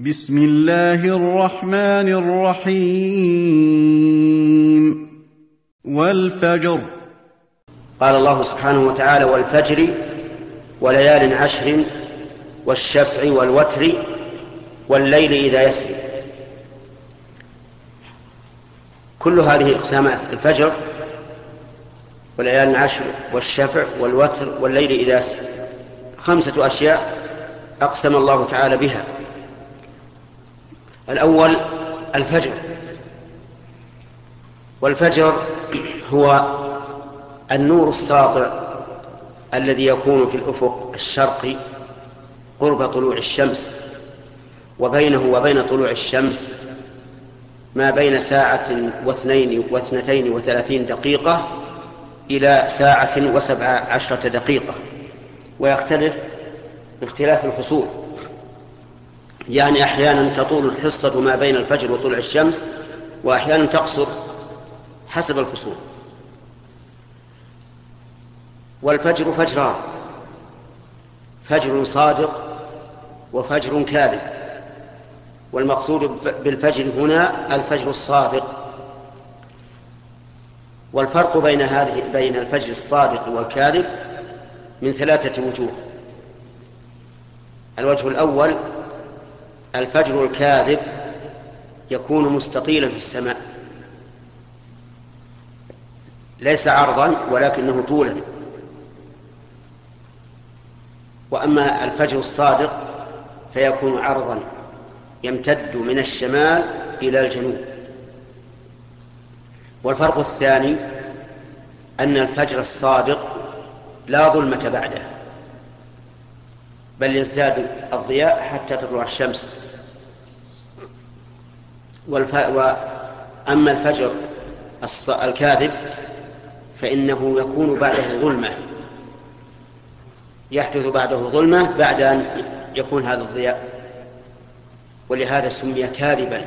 بسم الله الرحمن الرحيم. والفجر. قال الله سبحانه وتعالى والفجر وليال عشر والشفع والوتر والليل إذا يسري كل هذه إقسامات الفجر وليال عشر والشفع والوتر والليل إذا يسري خمسة أشياء أقسم الله تعالى بها. الأول الفجر. والفجر هو النور الساطع الذي يكون في الأفق الشرقي قرب طلوع الشمس وبينه وبين طلوع الشمس ما بين ساعة واثنين واثنتين وثلاثين دقيقة إلى ساعة وسبع عشرة دقيقة ويختلف باختلاف الفصول يعني أحيانا تطول الحصة ما بين الفجر وطلوع الشمس وأحيانا تقصر حسب الفصول. والفجر فجران فجر صادق وفجر كاذب. والمقصود بالفجر هنا الفجر الصادق. والفرق بين هذه بين الفجر الصادق والكاذب من ثلاثة وجوه. الوجه الأول الفجر الكاذب يكون مستطيلا في السماء. ليس عرضا ولكنه طولا. وأما الفجر الصادق فيكون عرضا يمتد من الشمال إلى الجنوب. والفرق الثاني أن الفجر الصادق لا ظلمة بعده بل يزداد الضياء حتى تطلع الشمس. والف... وأما الفجر الص... الكاذب فإنه يكون بعده ظلمة. يحدث بعده ظلمة بعد أن يكون هذا الضياء. ولهذا سمي كاذبا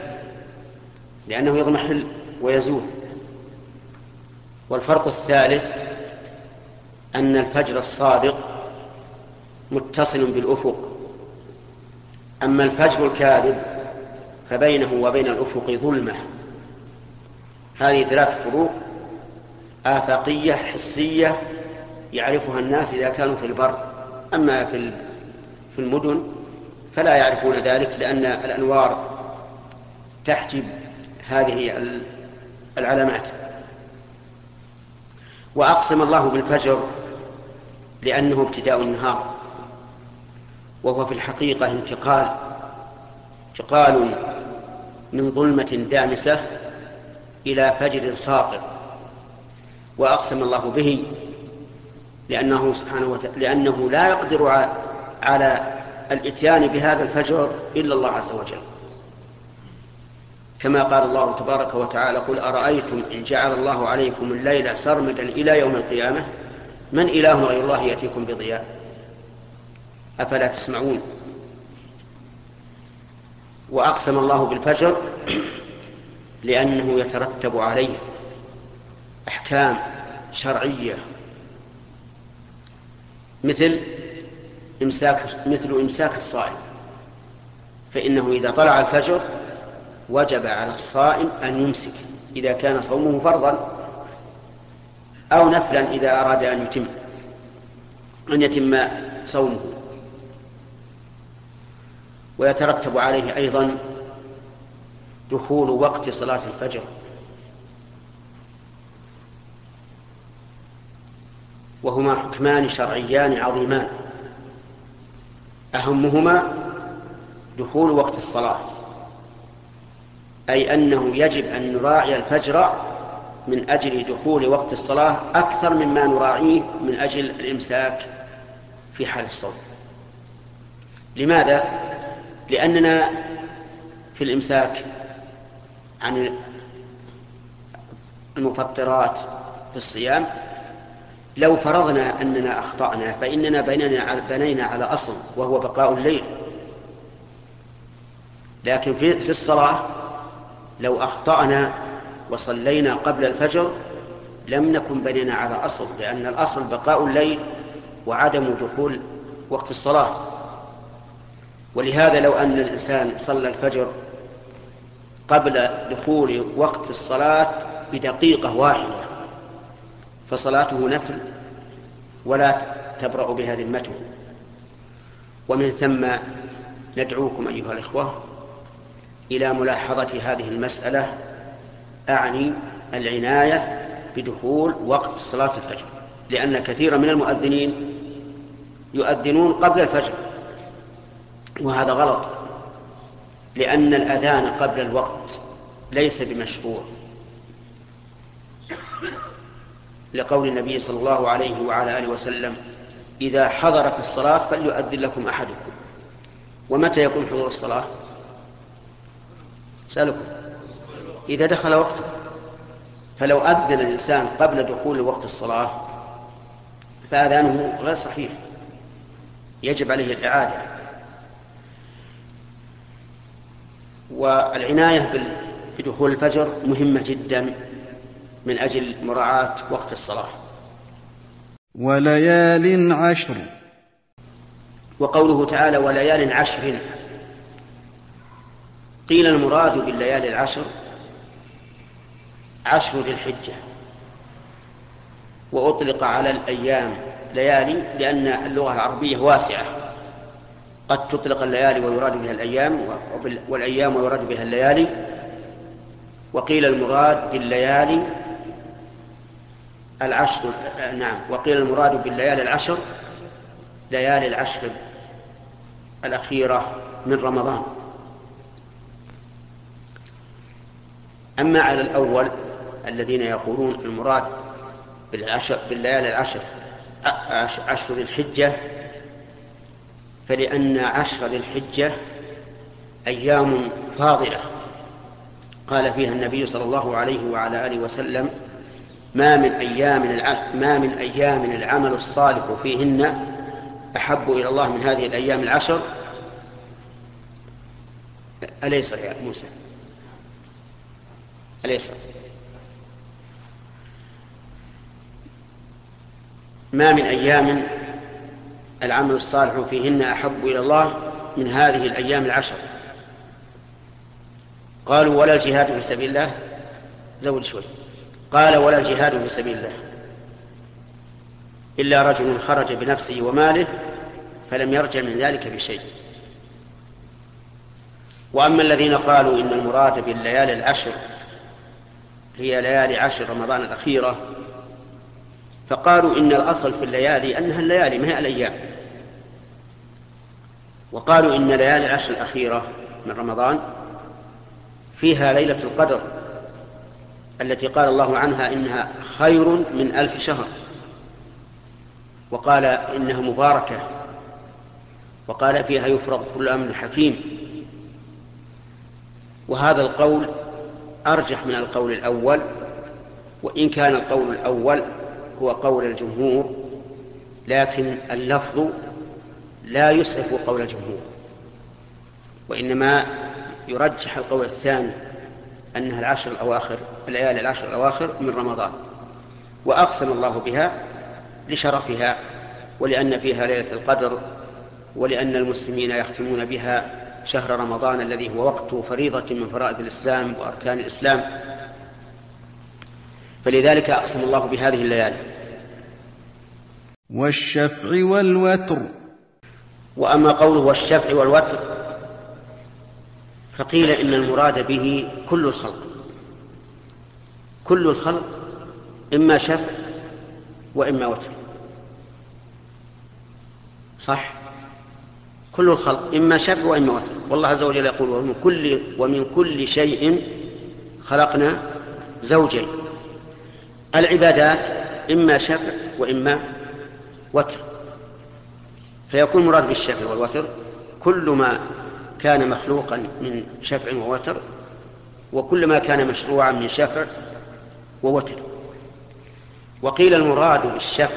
لأنه يضمحل ويزول. والفرق الثالث أن الفجر الصادق متصل بالأفق. أما الفجر الكاذب فبينه وبين الأفق ظلمة. هذه ثلاث فروق آفاقية حسية يعرفها الناس إذا كانوا في البر. أما في في المدن فلا يعرفون ذلك لأن الأنوار تحجب هذه العلامات. وأقسم الله بالفجر لأنه ابتداء النهار وهو في الحقيقة انتقال انتقال من ظلمة دامسة إلى فجر ساطع وأقسم الله به لأنه سبحانه وتعالى لأنه لا يقدر على الإتيان بهذا الفجر إلا الله عز وجل. كما قال الله تبارك وتعالى قل أرأيتم إن جعل الله عليكم الليل سرمدا إلى يوم القيامة؟ من إله غير الله يأتيكم بضياء؟ أفلا تسمعون؟ وأقسم الله بالفجر لأنه يترتب عليه أحكام شرعية. مثل إمساك مثل إمساك الصائم. فإنه إذا طلع الفجر وجب على الصائم أن يمسك إذا كان صومه فرضا أو نفلا إذا أراد أن يتم أن يتم صومه. ويترتب عليه أيضا دخول وقت صلاة الفجر. وهما حكمان شرعيان عظيمان. أهمهما دخول وقت الصلاة أي أنه يجب أن نراعي الفجر من أجل دخول وقت الصلاة أكثر مما نراعيه من أجل الإمساك في حال الصوم. لماذا؟ لأننا في الإمساك عن المفطرات في الصيام لو فرضنا أننا أخطأنا فإننا بنينا على أصل وهو بقاء الليل. لكن في في الصلاة لو أخطأنا وصلينا قبل الفجر لم نكن بنينا على أصل لأن الأصل بقاء الليل وعدم دخول وقت الصلاة. ولهذا لو أن الإنسان صلى الفجر قبل دخول وقت الصلاة بدقيقة واحدة فصلاته نفل ولا تبرأ بها ذمته ومن ثم ندعوكم أيها الإخوة إلى ملاحظة هذه المسألة أعني العناية بدخول وقت صلاة الفجر لأن كثيرا من المؤذنين يؤذنون قبل الفجر. وهذا غلط. لأن الأذان قبل الوقت ليس بمشروع. لقول النبي صلى الله عليه وعلى آله وسلم إذا حضرت الصلاة فليؤذن لكم أحدكم. ومتى يكون حضور الصلاة؟ سألكم. إذا دخل وقته فلو أذن الإنسان قبل دخول وقت الصلاة فأذانه غير صحيح. يجب عليه الإعادة. والعناية بدخول الفجر مهمة جدا من أجل مراعاة وقت الصلاة. وليال عشر. وقوله تعالى وليال عشر. قيل المراد بالليالي العشر عشر ذي الحجة. وأطلق على الأيام ليالي لأن اللغة العربية واسعة. قد تطلق الليالي ويراد بها الأيام والأيام ويراد بها الليالي. وقيل المراد بالليالي العشر نعم وقيل المراد بالليالي العشر ليالي العشر الأخيرة من رمضان. أما على الأول الذين يقولون المراد بالعشر بالليالي العشر عشر ذي الحجة فلأن عشر ذي الحجة أيام فاضلة. قال فيها النبي صلى الله عليه وعلى آله وسلم ما من أيام ما من أيام العمل الصالح فيهن أحب إلى الله من هذه الأيام العشر. أليس يا موسى؟ أليس؟ ما من أيام العمل الصالح فيهن أحب إلى الله من هذه الأيام العشر. قالوا ولا الجهاد في سبيل الله. زود شوي. قال ولا الجهاد في سبيل الله. إلا رجل خرج بنفسه وماله فلم يرجع من ذلك بشيء. وأما الذين قالوا إن المراد بالليالي العشر هي ليالي عشر رمضان الأخيرة فقالوا إن الأصل في الليالي أنها الليالي ما هي الأيام؟ وقالوا إن ليالي العشر الأخيرة من رمضان فيها ليلة القدر التي قال الله عنها إنها خير من ألف شهر وقال إنها مباركة وقال فيها يفرغ كل أمر حكيم وهذا القول أرجح من القول الأول وإن كان القول الأول هو قول الجمهور لكن اللفظ لا يسعف قول الجمهور وإنما يرجح القول الثاني أنها العشر الأواخر الليالي العشر الأواخر من رمضان وأقسم الله بها لشرفها ولأن فيها ليلة القدر ولأن المسلمين يختمون بها شهر رمضان الذي هو وقت فريضة من فرائض الإسلام وأركان الإسلام. فلذلك أقسم الله بهذه الليالي. والشفع والوتر. وأما قوله والشفع والوتر فقيل إن المراد به كل الخلق. كل الخلق إما شفع وإما وتر. صح؟ كل الخلق إما شفع وإما وتر. والله عز وجل يقول ومن كل ومن كل شيء خلقنا زوجين. العبادات إما شفع وإما وتر. فيكون مراد بالشفع والوتر كل ما كان مخلوقا من شفع ووتر وكل ما كان مشروعا من شفع ووتر. وقيل المراد بالشفع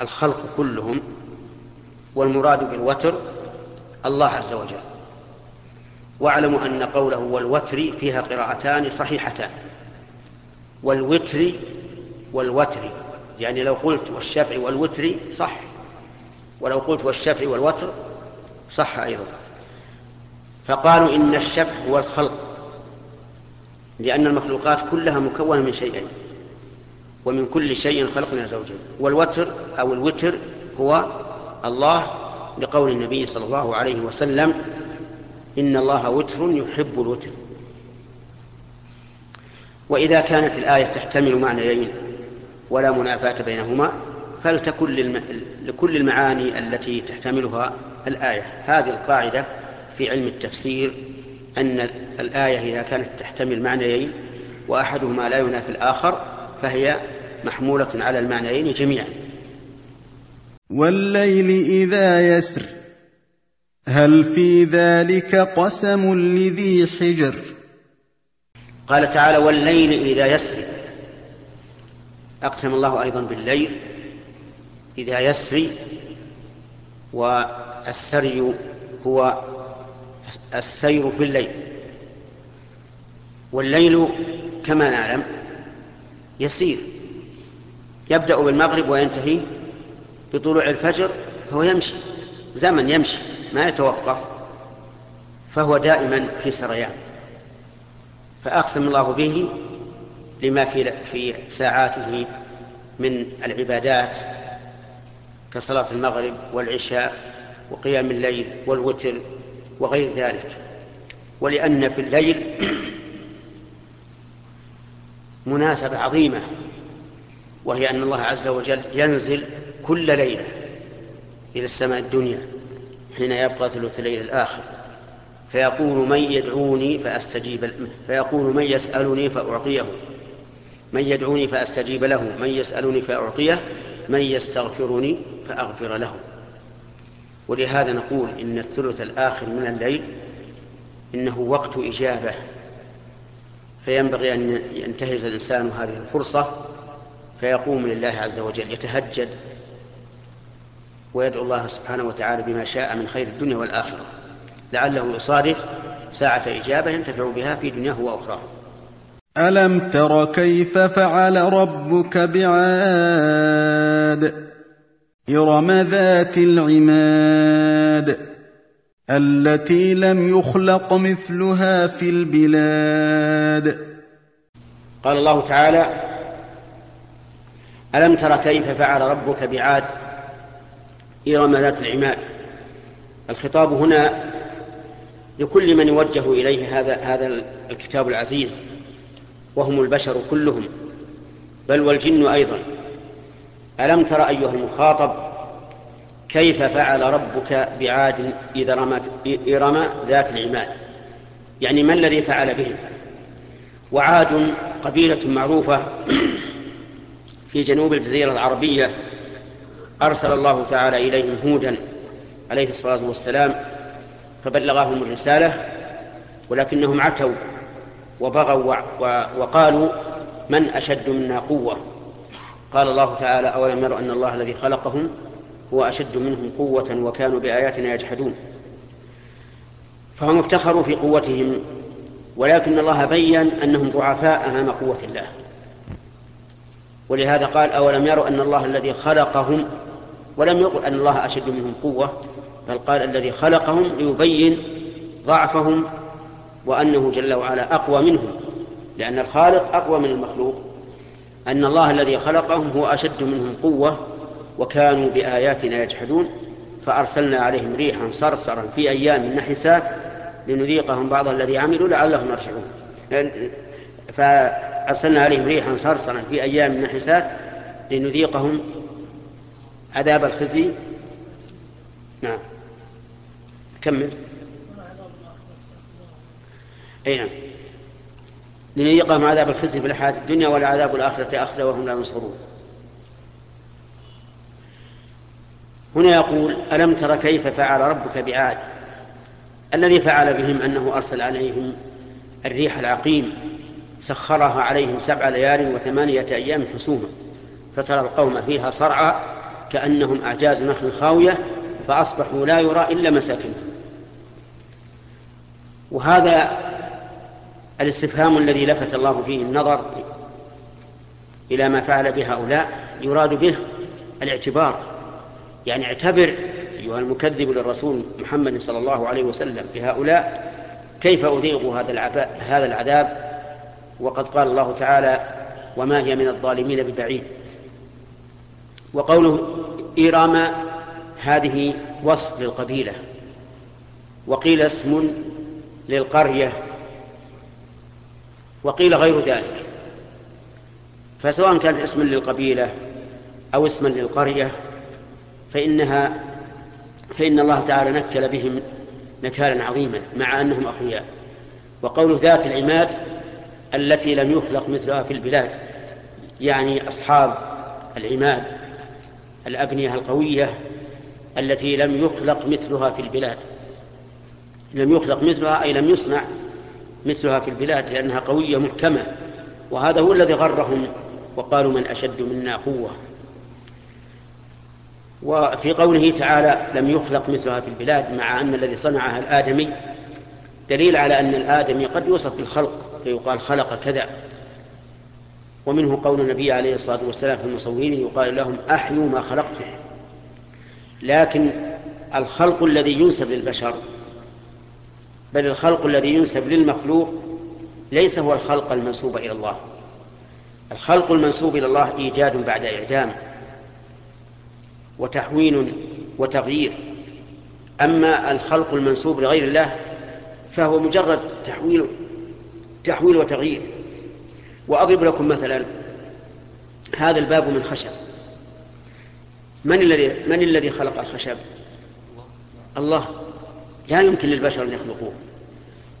الخلق كلهم والمراد بالوتر الله عز وجل. واعلموا أن قوله والوتر فيها قراءتان صحيحتان. والوتر والوتر يعني لو قلت والشفع والوتر صح. ولو قلت والشفع والوتر صح أيضا. فقالوا إن الشفع هو الخلق لأن المخلوقات كلها مكونة من شيئين ومن كل شيء خلقنا زوجين والوتر أو الوتر هو الله لقول النبي صلى الله عليه وسلم إن الله وتر يحب الوتر. وإذا كانت الآية تحتمل معنيين ولا منافاة بينهما فلتكن لكل المعاني التي تحتملها الآية. هذه القاعدة في علم التفسير أن الآية إذا كانت تحتمل معنيين وأحدهما لا ينافي الآخر فهي محمولة على المعنيين جميعا. والليل إذا يسر هل في ذلك قسم لذي حجر؟ قال تعالى والليل إذا يسري أقسم الله أيضا بالليل إذا يسري والسري هو السير في الليل. والليل كما نعلم يسير. يبدأ بالمغرب وينتهي بطلوع الفجر فهو يمشي. زمن يمشي ما يتوقف. فهو دائما في سريان. فأقسم الله به لما في في ساعاته من العبادات كصلاة المغرب والعشاء وقيام الليل والوتر وغير ذلك. ولأن في الليل مناسبة عظيمة وهي أن الله عز وجل ينزل كل ليلة إلى السماء الدنيا حين يبقى ثلث الليل الآخر. فيقول من يدعوني فأستجيب فيقول من يسألني فأعطيه. من يدعوني فأستجيب له من يسألني فأعطيه. من يستغفرني فأغفر له ولهذا نقول إن الثلث الآخر من الليل إنه وقت إجابة. فينبغي أن ينتهز الإنسان هذه الفرصة فيقوم لله عز وجل يتهجد ويدعو الله سبحانه وتعالى بما شاء من خير الدنيا والآخرة. لعله يصادف ساعة إجابة ينتفع بها في دنياه وأخراه. ألم تر كيف فعل ربك بعاد؟ إرم ذات العماد التي لم يخلق مثلها في البلاد. قال الله تعالى ألم تر كيف فعل ربك بعاد إرم ذات العماد؟ الخطاب هنا لكل من يوجه إليه هذا هذا الكتاب العزيز وهم البشر كلهم بل والجن أيضا. ألم تر أيها المخاطب كيف فعل ربك بعاد إذا رمت إرم ذات العماد؟ يعني ما الذي فعل بهم؟ وعاد قبيلة معروفة في جنوب الجزيرة العربية أرسل الله تعالى إليهم هودا عليه الصلاة والسلام فبلغهم الرسالة ولكنهم عتوا وبغوا وقالوا من أشد منا قوة؟ قال الله تعالى أولم يروا أن الله الذي خلقهم هو أشد منهم قوة وكانوا بآياتنا يجحدون فهم افتخروا في قوتهم ولكن الله بين أنهم ضعفاء أمام قوة الله. ولهذا قال أولم يروا أن الله الذي خلقهم ولم يقل أن الله أشد منهم قوة بل قال الذي خلقهم ليبين ضعفهم وأنه جل وعلا أقوى منهم لأن الخالق أقوى من المخلوق أن الله الذي خلقهم هو أشد منهم قوة وكانوا بآياتنا يجحدون فأرسلنا عليهم ريحا صرصرا في أيام نحسات لنذيقهم بعض الذي عملوا لعلهم يرجعون. فأرسلنا عليهم ريحا صرصرا في أيام نحسات لنذيقهم عذاب الخزي. نعم. كمل. أي نعم. لنذيقهم عذاب الخزي في الحياة الدنيا والعذاب الآخرة أخزى وهم لا ينصرون. هنا يقول ألم تر كيف فعل ربك بعاد؟ الذي فعل بهم أنه أرسل عليهم الريح العقيم سخرها عليهم سبع ليال وثمانية أيام حسوما فترى القوم فيها صرعى كأنهم أعجاز نخل خاوية فأصبحوا لا يرى إلا مساكنهم. وهذا الاستفهام الذي لفت الله فيه النظر إلى ما فعل به هؤلاء يراد به الاعتبار. يعني اعتبر أيها المكذب للرسول محمد صلى الله عليه وسلم بهؤلاء كيف أذيق هذا هذا العذاب؟ وقد قال الله تعالى وما هي من الظالمين ببعيد وقوله إرم هذه وصف للقبيلة. وقيل اسم للقرية. وقيل غير ذلك. فسواء كانت اسما للقبيلة أو اسما للقرية فإنها فإن الله تعالى نكل بهم نكالا عظيما مع أنهم أقوياء وقول ذات العماد التي لم يخلق مثلها في البلاد يعني أصحاب العماد الأبنية القوية التي لم يخلق مثلها في البلاد. لم يخلق مثلها أي لم يصنع مثلها في البلاد لأنها قوية محكمة وهذا هو الذي غرهم وقالوا من أشد منا قوة. وفي قوله تعالى لم يخلق مثلها في البلاد مع أن الذي صنعها الآدمي دليل على أن الآدمي قد يوصف بالخلق فيقال خلق كذا. ومنه قول النبي عليه الصلاة والسلام في المصورين يقال لهم أحيوا ما خلقتم. لكن الخلق الذي ينسب للبشر بل الخلق الذي ينسب للمخلوق ليس هو الخلق المنسوب إلى الله. الخلق المنسوب إلى الله إيجاد بعد إعدام وتحوين وتغيير. أما الخلق المنسوب لغير الله فهو مجرد تحويل تحويل وتغيير. وأضرب لكم مثلا هذا الباب من خشب. من الذي من الذي خلق الخشب؟ الله. لا يمكن للبشر أن يخلقوه.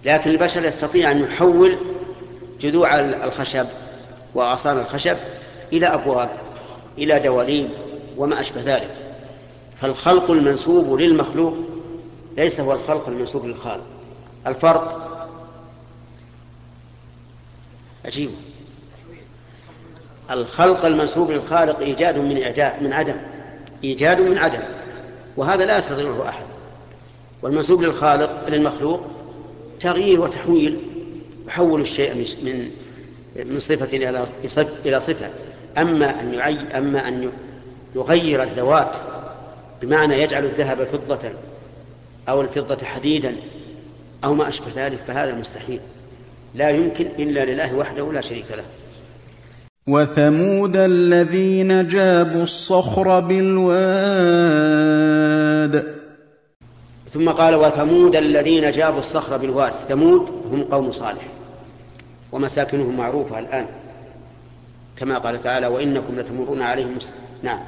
لكن البشر يستطيع أن يحول جذوع الخشب وأغصان الخشب إلى أبواب إلى دواليب وما أشبه ذلك. فالخلق المنسوب للمخلوق ليس هو الخلق المنسوب للخالق. الفرق عجيب الخلق المنسوب للخالق إيجاد من إعداد من عدم إيجاد من عدم وهذا لا يستطيعه أحد. والمنسوب للخالق للمخلوق تغيير وتحويل يحول الشيء من من صفة إلى صفة. أما أن أما أن يغير الذوات بمعنى يجعل الذهب فضة أو الفضة حديدا أو ما أشبه ذلك فهذا مستحيل. لا يمكن إلا لله وحده لا شريك له. وثمود الذين جابوا الصخر بالواد ثم قال وثمود الذين جابوا الصخر بالواد ثمود هم قوم صالح ومساكنهم معروفة الآن كما قال تعالى وإنكم لتمرون عليهم مسلم. نعم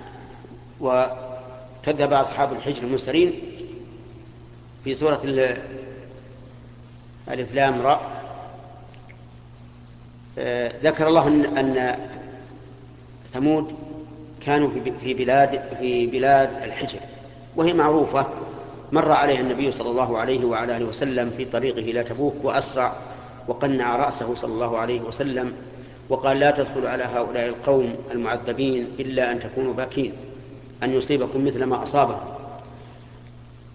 وكذب أصحاب الحجر المرسلين في سورة ألف لام راء آه، ذكر الله أن, أن ثمود كانوا في بلاد في بلاد الحجر وهي معروفة مر عليها النبي صلى الله عليه وعلى آله وسلم في طريقه إلى تبوك وأسرع وقنع رأسه صلى الله عليه وسلم وقال لا تدخلوا على هؤلاء القوم المعذبين إلا أن تكونوا باكين أن يصيبكم مثل ما أصابهم.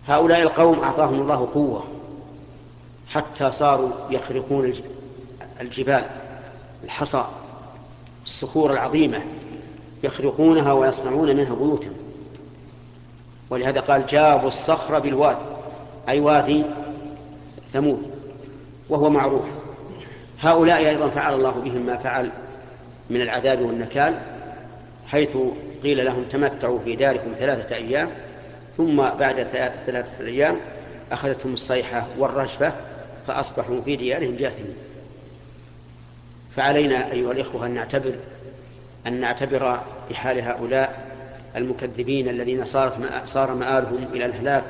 هؤلاء القوم أعطاهم الله قوة حتى صاروا يخرقون الجبال الحصى الصخور العظيمة يخرقونها ويصنعون منها بيوتا. ولهذا قال جابوا الصخر بالواد أي وادي ثمود وهو معروف. هؤلاء أيضا فعل الله بهم ما فعل من العذاب والنكال حيث قيل لهم تمتعوا في داركم ثلاثة أيام ثم بعد ثلاثة أيام أخذتهم الصيحة والرجفة فأصبحوا في ديارهم جاثمين. فعلينا أيها الإخوة أن نعتبر أن نعتبر بحال هؤلاء المكذبين الذين صارت صار مآلهم إلى الهلاك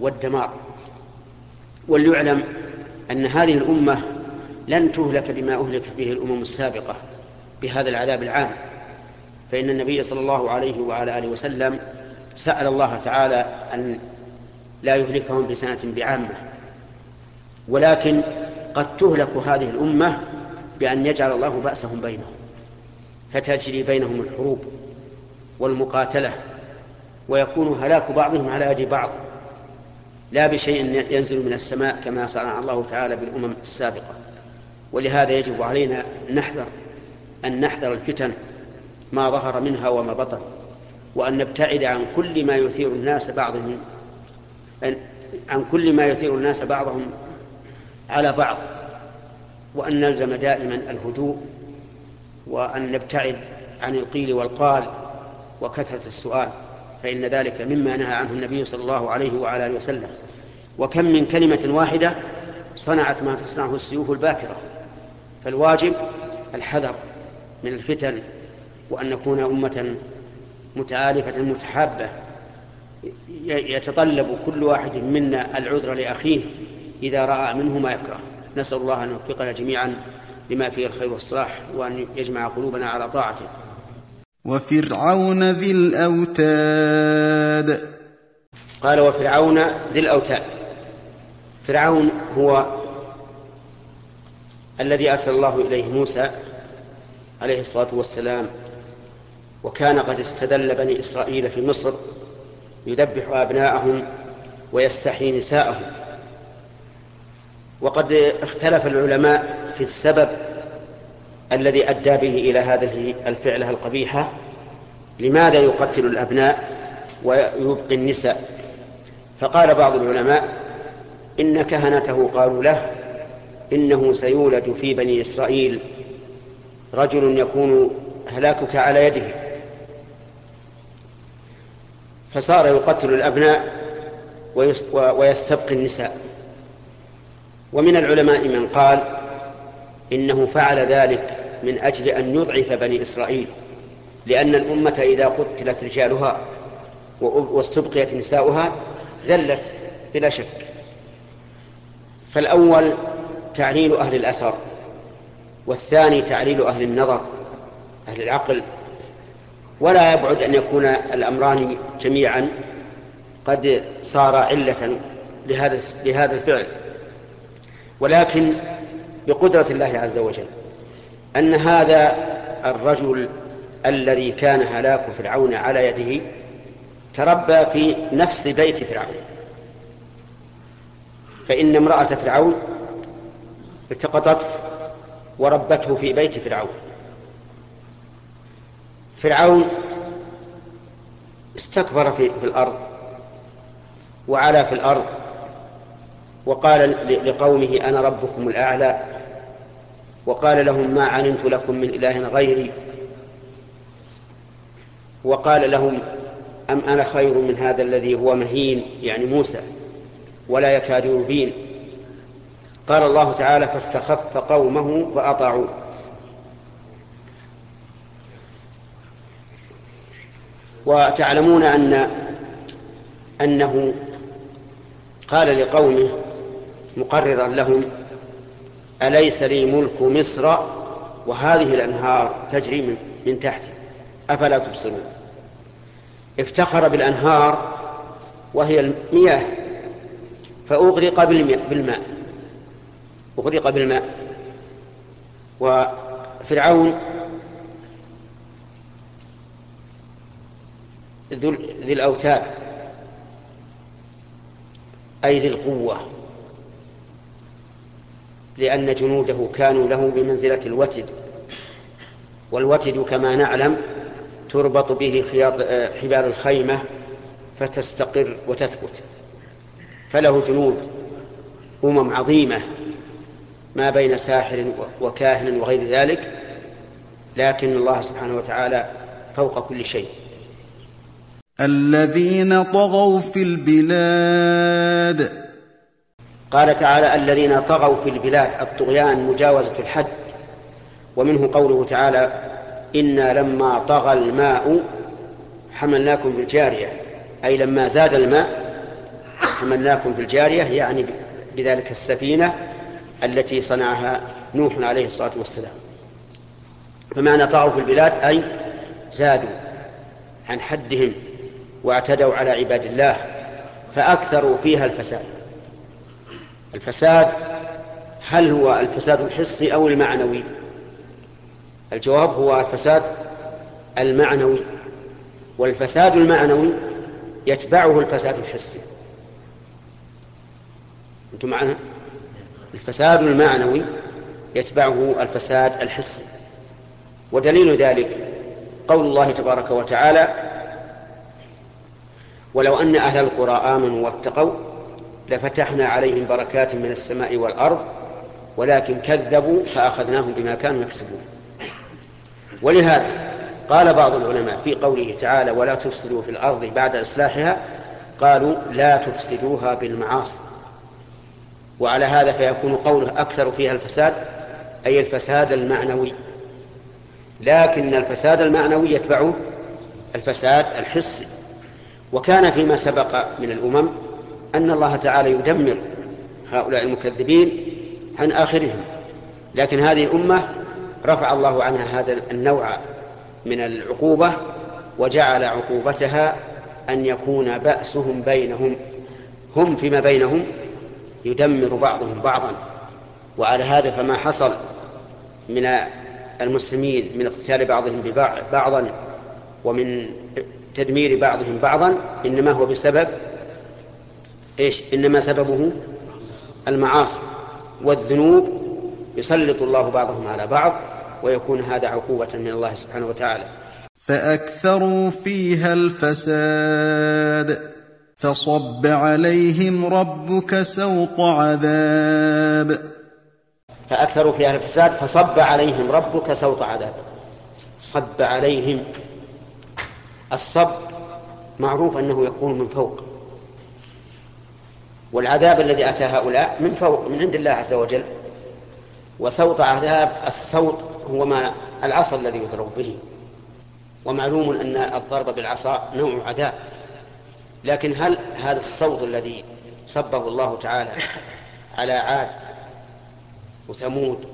والدمار. وليعلم أن هذه الأمة لن تهلك بما أهلك به الأمم السابقة بهذا العذاب العام. فإن النبي صلى الله عليه وعلى آله وسلم سأل الله تعالى أن لا يهلكهم بسنة بعامة. ولكن قد تهلك هذه الأمة بأن يجعل الله بأسهم بينهم فتجري بينهم الحروب. والمقاتلة ويكون هلاك بعضهم على يد بعض لا بشيء ينزل من السماء كما صنع الله تعالى بالأمم السابقة. ولهذا يجب علينا أن نحذر أن نحذر الفتن ما ظهر منها وما بطن وأن نبتعد عن كل ما يثير الناس بعضهم عن كل ما يثير الناس بعضهم على بعض وأن نلزم دائما الهدوء وأن نبتعد عن القيل والقال وكثرة السؤال فإن ذلك مما نهى عنه النبي صلى الله عليه وعلى آله وسلم. وكم من كلمة واحدة صنعت ما تصنعه السيوف الباترة فالواجب الحذر من الفتن وأن نكون أمة متآلفة متحابة. يتطلب كل واحد منا العذر لأخيه إذا رأى منه ما يكره. نسأل الله أن يوفقنا جميعا لما فيه الخير والصلاح وأن يجمع قلوبنا على طاعته. وفرعون ذي الأوتاد. قال وفرعون ذي الأوتاد. فرعون هو الذي أرسل الله إليه موسى عليه الصلاة والسلام وكان قد استدل بني إسرائيل في مصر يذبح أبناءهم ويستحيي نساءهم. وقد اختلف العلماء في السبب الذي أدى به إلى هذه الفعلة القبيحة لماذا يقتل الأبناء ويبقي النساء؟ فقال بعض العلماء إن كهنته قالوا له إنه سيولد في بني إسرائيل. رجل يكون هلاكك على يده. فصار يقتل الأبناء ويستبقي النساء. ومن العلماء من قال إنه فعل ذلك من أجل أن يضعف بني إسرائيل لأن الأمة إذا قتلت رجالها واستبقيت نساؤها ذلت بلا شك. فالأول تعليل أهل الأثر والثاني تعليل أهل النظر أهل العقل. ولا يبعد أن يكون الأمران جميعا قد صار علة لهذا لهذا الفعل. ولكن بقدرة الله عز وجل أن هذا الرجل الذي كان هلاك فرعون على يده تربى في نفس بيت فرعون. فإن امرأة فرعون التقطته وربته في بيت فرعون. فرعون استكبر في, في الأرض وعلى في الأرض وقال لقومه أنا ربكم الأعلى وقال لهم ما علمت لكم من إله غيري. وقال لهم أم أنا خير من هذا الذي هو مهين يعني موسى ولا يكاد يبين. قال الله تعالى فاستخف قومه فأطاعوه وتعلمون أن أنه قال لقومه مقررا لهم أليس لي ملك مصر وهذه الأنهار تجري من, تحتي؟ أفلا تبصرون؟ افتخر بالأنهار وهي المياه فأغرق بالماء. أغرق بالماء. وفرعون ذي الأوتاد أي ذي القوة. لأن جنوده كانوا له بمنزلة الوتد. والوتد كما نعلم تربط به خياط حبال الخيمة فتستقر وتثبت. فله جنود أمم عظيمة ما بين ساحر وكاهن وغير ذلك لكن الله سبحانه وتعالى فوق كل شيء. الذين طغوا في البلاد قال تعالى الذين طغوا في البلاد الطغيان مجاوزة الحد ومنه قوله تعالى إنا لما طغى الماء حملناكم في الجارية أي لما زاد الماء حملناكم في الجارية يعني بذلك السفينة التي صنعها نوح عليه الصلاة والسلام. فمعنى طغوا في البلاد أي زادوا عن حدهم واعتدوا على عباد الله فأكثروا فيها الفساد. الفساد هل هو الفساد الحسي أو المعنوي؟ الجواب هو الفساد المعنوي. والفساد المعنوي يتبعه الفساد الحسي. أنتم معنا؟ الفساد المعنوي يتبعه الفساد الحسي. ودليل ذلك قول الله تبارك وتعالى ولو أن أهل القرى آمنوا واتقوا لفتحنا عليهم بركات من السماء والأرض ولكن كذبوا فأخذناهم بما كانوا يكسبون. ولهذا قال بعض العلماء في قوله تعالى ولا تفسدوا في الأرض بعد إصلاحها قالوا لا تفسدوها بالمعاصي وعلى هذا فيكون قوله أكثر فيها الفساد أي الفساد المعنوي. لكن الفساد المعنوي يتبعه الفساد الحسي. وكان فيما سبق من الأمم أن الله تعالى يدمر هؤلاء المكذبين عن آخرهم. لكن هذه الأمة رفع الله عنها هذا النوع من العقوبة وجعل عقوبتها أن يكون بأسهم بينهم. هم فيما بينهم يدمر بعضهم بعضا. وعلى هذا فما حصل من المسلمين من اقتتال بعضهم بعضا ومن تدمير بعضهم بعضا إنما هو بسبب إيش؟ إنما سببه المعاصي والذنوب يسلط الله بعضهم على بعض ويكون هذا عقوبة من الله سبحانه وتعالى. فأكثروا فيها الفساد فصب عليهم ربك سوط عذاب. فأكثروا فيها الفساد فصب عليهم ربك سوط عذاب. صب عليهم. الصب معروف أنه يكون من فوق. والعذاب الذي أتى هؤلاء من فوق من عند الله عز وجل وسوط عذاب السوط هو ما العصا الذي يضرب به. ومعلوم أن الضرب بالعصا نوع عذاب. لكن هل هذا الصوت الذي صبه الله تعالى على عاد وثمود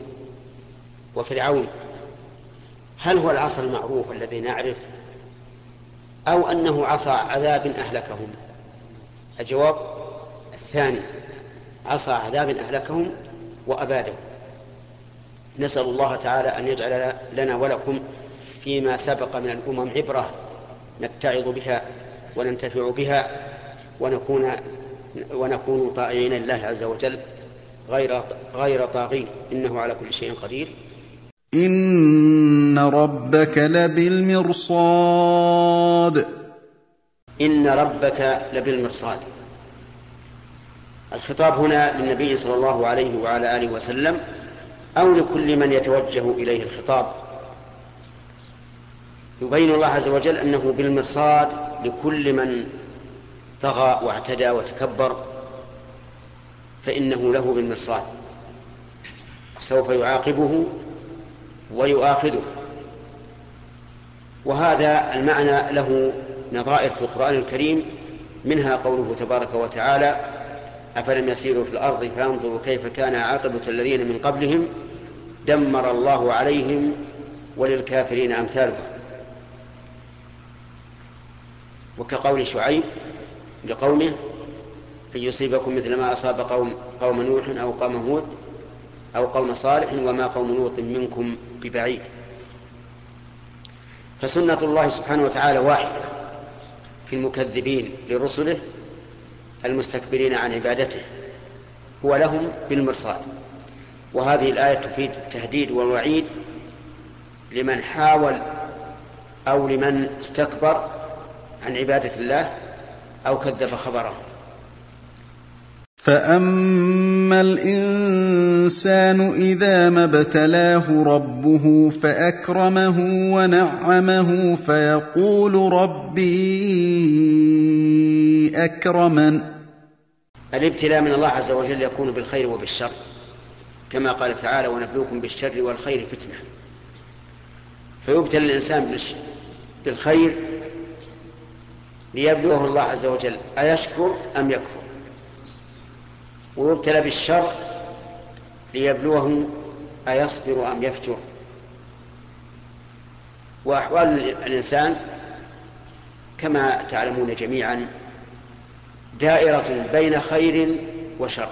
وفرعون هل هو العصا المعروف الذي نعرف؟ أو أنه عصا عذاب أهلكهم؟ الجواب الثاني عصا عذاب أهلكهم وأبادهم. نسأل الله تعالى أن يجعل لنا ولكم فيما سبق من الأمم عبرة نتعظ بها وننتفع بها ونكون ونكون طائعين لله عز وجل غير غير طاغين. إنه على كل شيء قدير. إن ربك لبالمرصاد. إن ربك لبالمرصاد. الخطاب هنا للنبي صلى الله عليه وعلى آله وسلم أو لكل من يتوجه إليه الخطاب. يبين الله عز وجل أنه بالمرصاد لكل من طغى واعتدى وتكبر فإنه له بالمرصاد. سوف يعاقبه ويؤاخذه. وهذا المعنى له نظائر في القرآن الكريم منها قوله تبارك وتعالى أفلم يسيروا في الأرض فينظروا كيف كان عاقبة الذين من قبلهم؟ دمر الله عليهم وللكافرين أمثالهم. وكقول شعيب لقومه أن يصيبكم مثل ما أصاب قوم قوم نوح أو قوم هود أو قوم صالح وما قوم لوط منكم ببعيد. فسنة الله سبحانه وتعالى واحدة في المكذبين لرسله المستكبرين عن عبادته هو لهم بالمرصاد. وهذه الآية تفيد التهديد والوعيد لمن حاول أو لمن استكبر عن عبادة الله أو كذب خبره. فأما الإنسان إذا ما ابتلاه ربه فأكرمه ونعمه فيقول ربي أكرمن الابتلاء من الله عز وجل يكون بالخير وبالشر كما قال تعالى ونبلوكم بالشر والخير فتنة فيبتلى الإنسان بالخير ليبلوه الله عز وجل أيشكر أم يكفر؟ ويبتلى بالشر ليبلوه أيصبر أم يفجر؟ وأحوال الإنسان كما تعلمون جميعا دائرة بين خير وشر.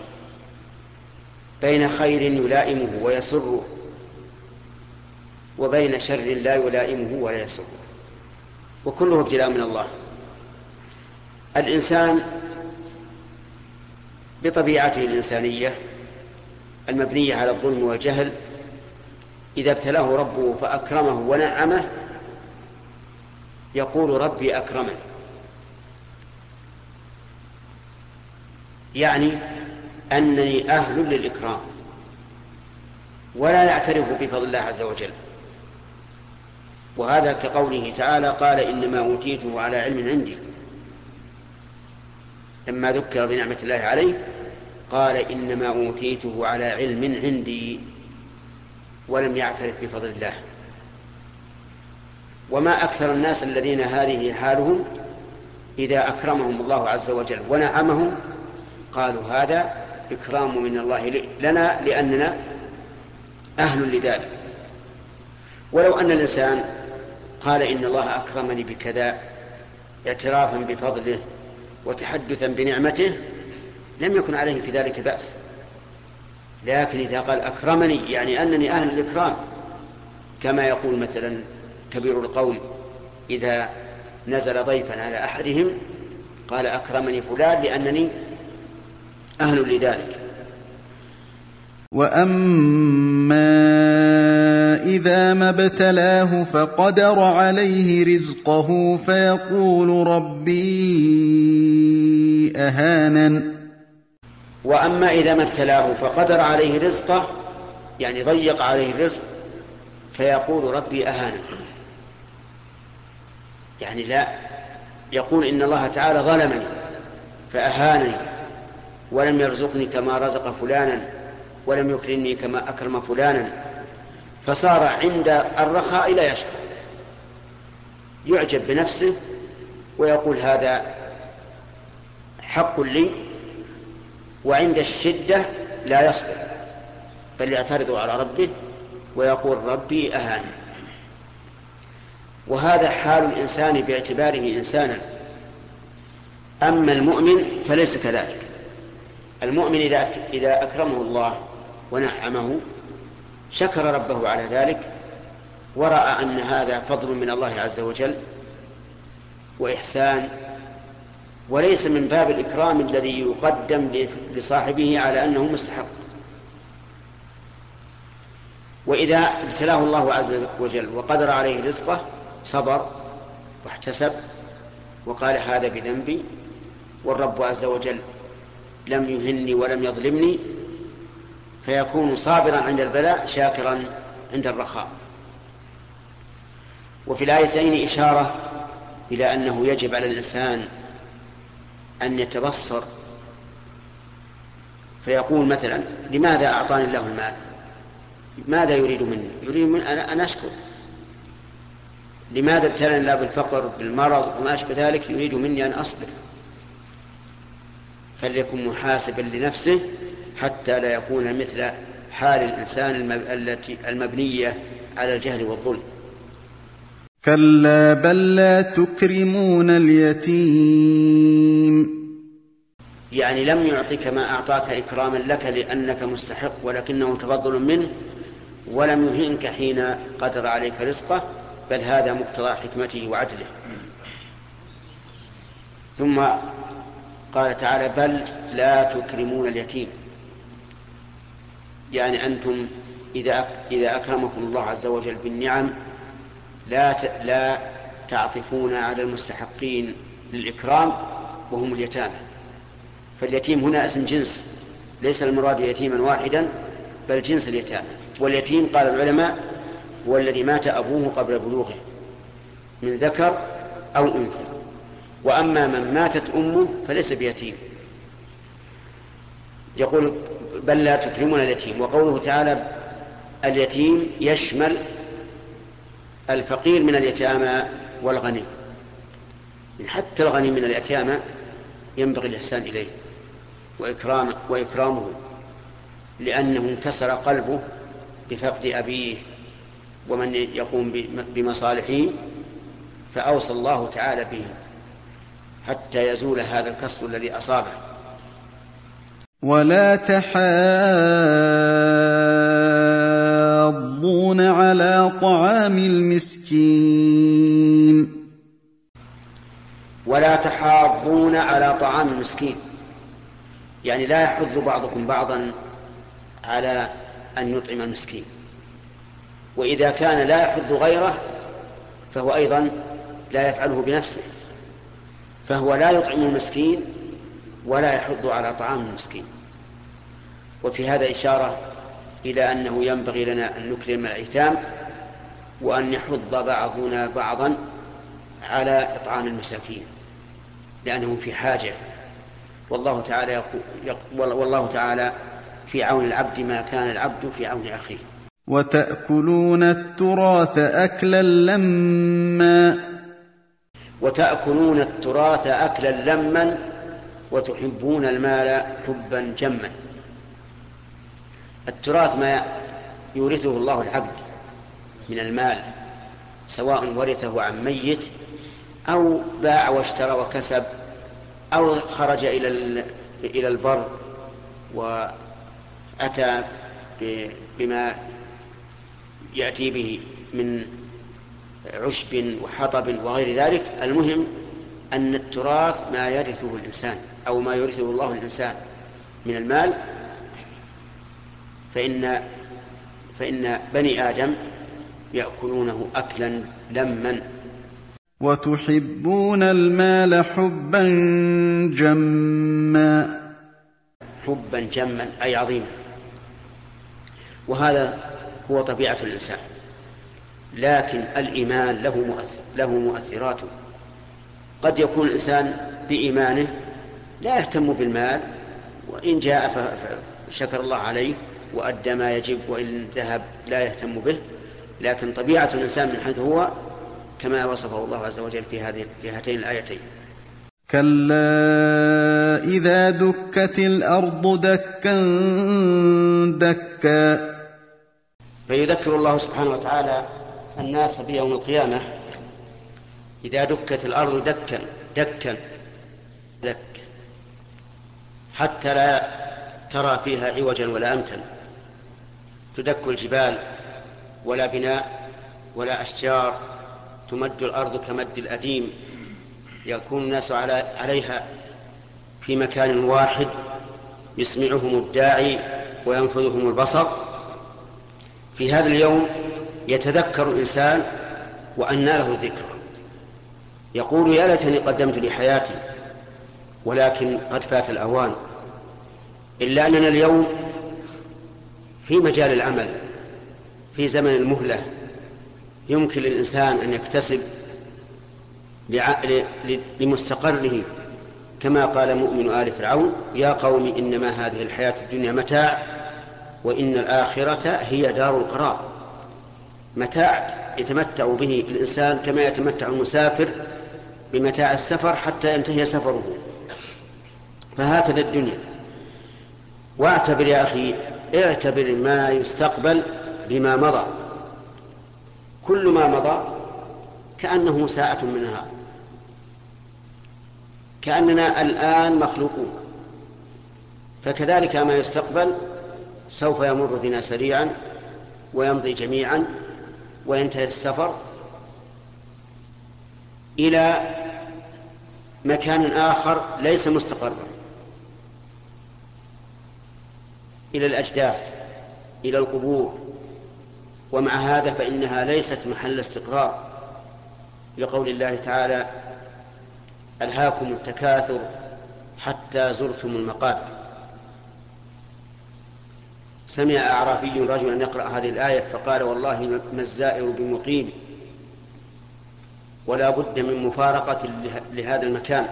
بين خير يلائمه ويسره وبين شر لا يلائمه ولا يسره. وكله ابتلاء من الله. الإنسان بطبيعته الإنسانية المبنية على الظلم والجهل إذا ابتلاه ربه فأكرمه ونعمه يقول ربي أكرمن يعني أنني أهل للإكرام ولا يعترف بفضل الله عز وجل. وهذا كقوله تعالى قال إنما أوتيته على علم عندي. لما ذكر بنعمة الله عليه قال إنما أوتيته على علم عندي ولم يعترف بفضل الله. وما أكثر الناس الذين هذه حالهم إذا أكرمهم الله عز وجل ونعمهم قالوا هذا إكرام من الله لنا لأننا أهل لذلك. ولو أن الإنسان قال إن الله أكرمني بكذا اعترافا بفضله وتحدثا بنعمته لم يكن عليه في ذلك بأس. لكن إذا قال أكرمني يعني أنني أهل الإكرام كما يقول مثلا كبير القوم إذا نزل ضيفا على أحدهم قال أكرمني فلان لأنني أهل لذلك. وأما إذا ما ابتلاه فقدر عليه رزقه فيقول ربي أهانن. وأما إذا ما ابتلاه فقدر عليه رزقه يعني ضيق عليه الرزق فيقول ربي أهانن يعني لا يقول إن الله تعالى ظلمني فأهانني. ولم يرزقني كما رزق فلانا ولم يكرمني كما أكرم فلانا. فصار عند الرخاء لا يشكر. يعجب بنفسه ويقول هذا حق لي وعند الشدة لا يصبر. بل يعترض على ربه ويقول ربي أهاني. وهذا حال الإنسان باعتباره إنسانا. أما المؤمن فليس كذلك. المؤمن إذا إذا أكرمه الله ونعمه شكر ربه على ذلك ورأى أن هذا فضل من الله عز وجل وإحسان وليس من باب الإكرام الذي يقدم لصاحبه على أنه مستحق. وإذا ابتلاه الله عز وجل وقدر عليه رزقه صبر واحتسب وقال هذا بذنبي والرب عز وجل لم يهني ولم يظلمني فيكون صابرا عند البلاء شاكرا عند الرخاء. وفي الآيتين إشارة إلى أنه يجب على الإنسان أن يتبصر. فيقول مثلا لماذا أعطاني الله المال؟ ماذا يريد مني؟ يريد من أن أشكر. لماذا ابتلاني الله بالفقر بالمرض وما أشبه ذلك؟ يريد مني أن أصبر. فليكن محاسبا لنفسه حتى لا يكون مثل حال الإنسان التي المبنية على الجهل والظلم. كلا بل لا تكرمون اليتيم. يعني لم يعطك ما أعطاك إكراما لك لأنك مستحق ولكنه تفضل منه ولم يهنك حين قدر عليك رزقه بل هذا مقتضى حكمته وعدله. ثم قال تعالى بل لا تكرمون اليتيم. يعني أنتم إذا إذا أكرمكم الله عز وجل بالنعم لا لا تعطفون على المستحقين للإكرام وهم اليتامى. فاليتيم هنا اسم جنس ليس المراد يتيما واحدا بل جنس اليتامى. واليتيم قال العلماء هو الذي مات أبوه قبل بلوغه من ذكر أو أنثى. وأما من ماتت أمه فليس بيتيم. يقول بل لا تكرمون اليتيم. وقوله تعالى اليتيم يشمل الفقير من اليتامى والغني. حتى الغني من اليتامى ينبغي الإحسان إليه وإكرام وإكرامه لأنه انكسر قلبه بفقد أبيه ومن يقوم بمصالحه فأوصى الله تعالى به. حتى يزول هذا الكسر الذي أصابه. ولا تحاضون على طعام المسكين. ولا تحاضون على طعام المسكين. يعني لا يحض بعضكم بعضا على أن يطعم المسكين. وإذا كان لا يحض غيره فهو أيضا لا يفعله بنفسه. فهو لا يطعم المسكين ولا يحض على طعام المسكين. وفي هذا إشارة إلى أنه ينبغي لنا أن نكرم الأيتام وأن يحض بعضنا بعضا على إطعام المساكين لأنهم في حاجة. والله تعالى يقول والله تعالى في عون العبد ما كان العبد في عون أخيه. وتأكلون التراث أكلا لما وتأكلون التراث أكلا لما وتحبون المال حبا جما. التراث ما يورثه الله العبد من المال سواء ورثه عن ميت أو باع واشترى وكسب أو خرج إلى إلى البر وأتى بما يأتي به من عشب وحطب وغير ذلك المهم أن التراث ما يرثه الإنسان أو ما يرثه الله الإنسان من المال. فإن فإن بني آدم يأكلونه أكلا لما. وتحبون المال حبا جما. حبا جما أي عظيما. وهذا هو طبيعة الإنسان. لكن الإيمان له مؤثر له مؤثرات. قد يكون الإنسان بإيمانه لا يهتم بالمال وإن جاء فشكر الله عليه وأدى ما يجب وإن ذهب لا يهتم به. لكن طبيعة الإنسان من حيث هو كما وصفه الله عز وجل في هذه في هاتين الآيتين. كلا إذا دكت الأرض دكا دكا. فيذكر الله سبحانه وتعالى الناس في يوم القيامة إذا دكت الأرض دكا دكا دك حتى لا ترى فيها عوجا ولا أمتا. تدك الجبال ولا بناء ولا أشجار تمد الأرض كمد الأديم. يكون الناس على عليها في مكان واحد يسمعهم الداعي وينفذهم البصر. في هذا اليوم يتذكر الإنسان وأنى له الذكر يقول يا ليتني قدمت لحياتي ولكن قد فات الأوان إلا أننا اليوم في مجال العمل في زمن المهلة يمكن للإنسان أن يكتسب لمستقره كما قال مؤمن آل فرعون يا قوم إنما هذه الحياة الدنيا متاع وإن الآخرة هي دار القرار. متاع يتمتع به الإنسان كما يتمتع المسافر بمتاع السفر حتى ينتهي سفره. فهكذا الدنيا. واعتبر يا أخي اعتبر ما يستقبل بما مضى. كل ما مضى كأنه ساعة من نهار كأننا الآن مخلوقون. فكذلك ما يستقبل سوف يمر بنا سريعا ويمضي جميعا وينتهي السفر إلى مكان آخر ليس مستقرا. إلى الأجداث إلى القبور. ومع هذا فإنها ليست محل استقرار. لقول الله تعالى ألهاكم التكاثر حتى زرتم المقابر. سمع أعرابي رجلا يقرأ هذه الآية فقال والله ما الزائر بمقيم ولا بد من مفارقة لهذا المكان.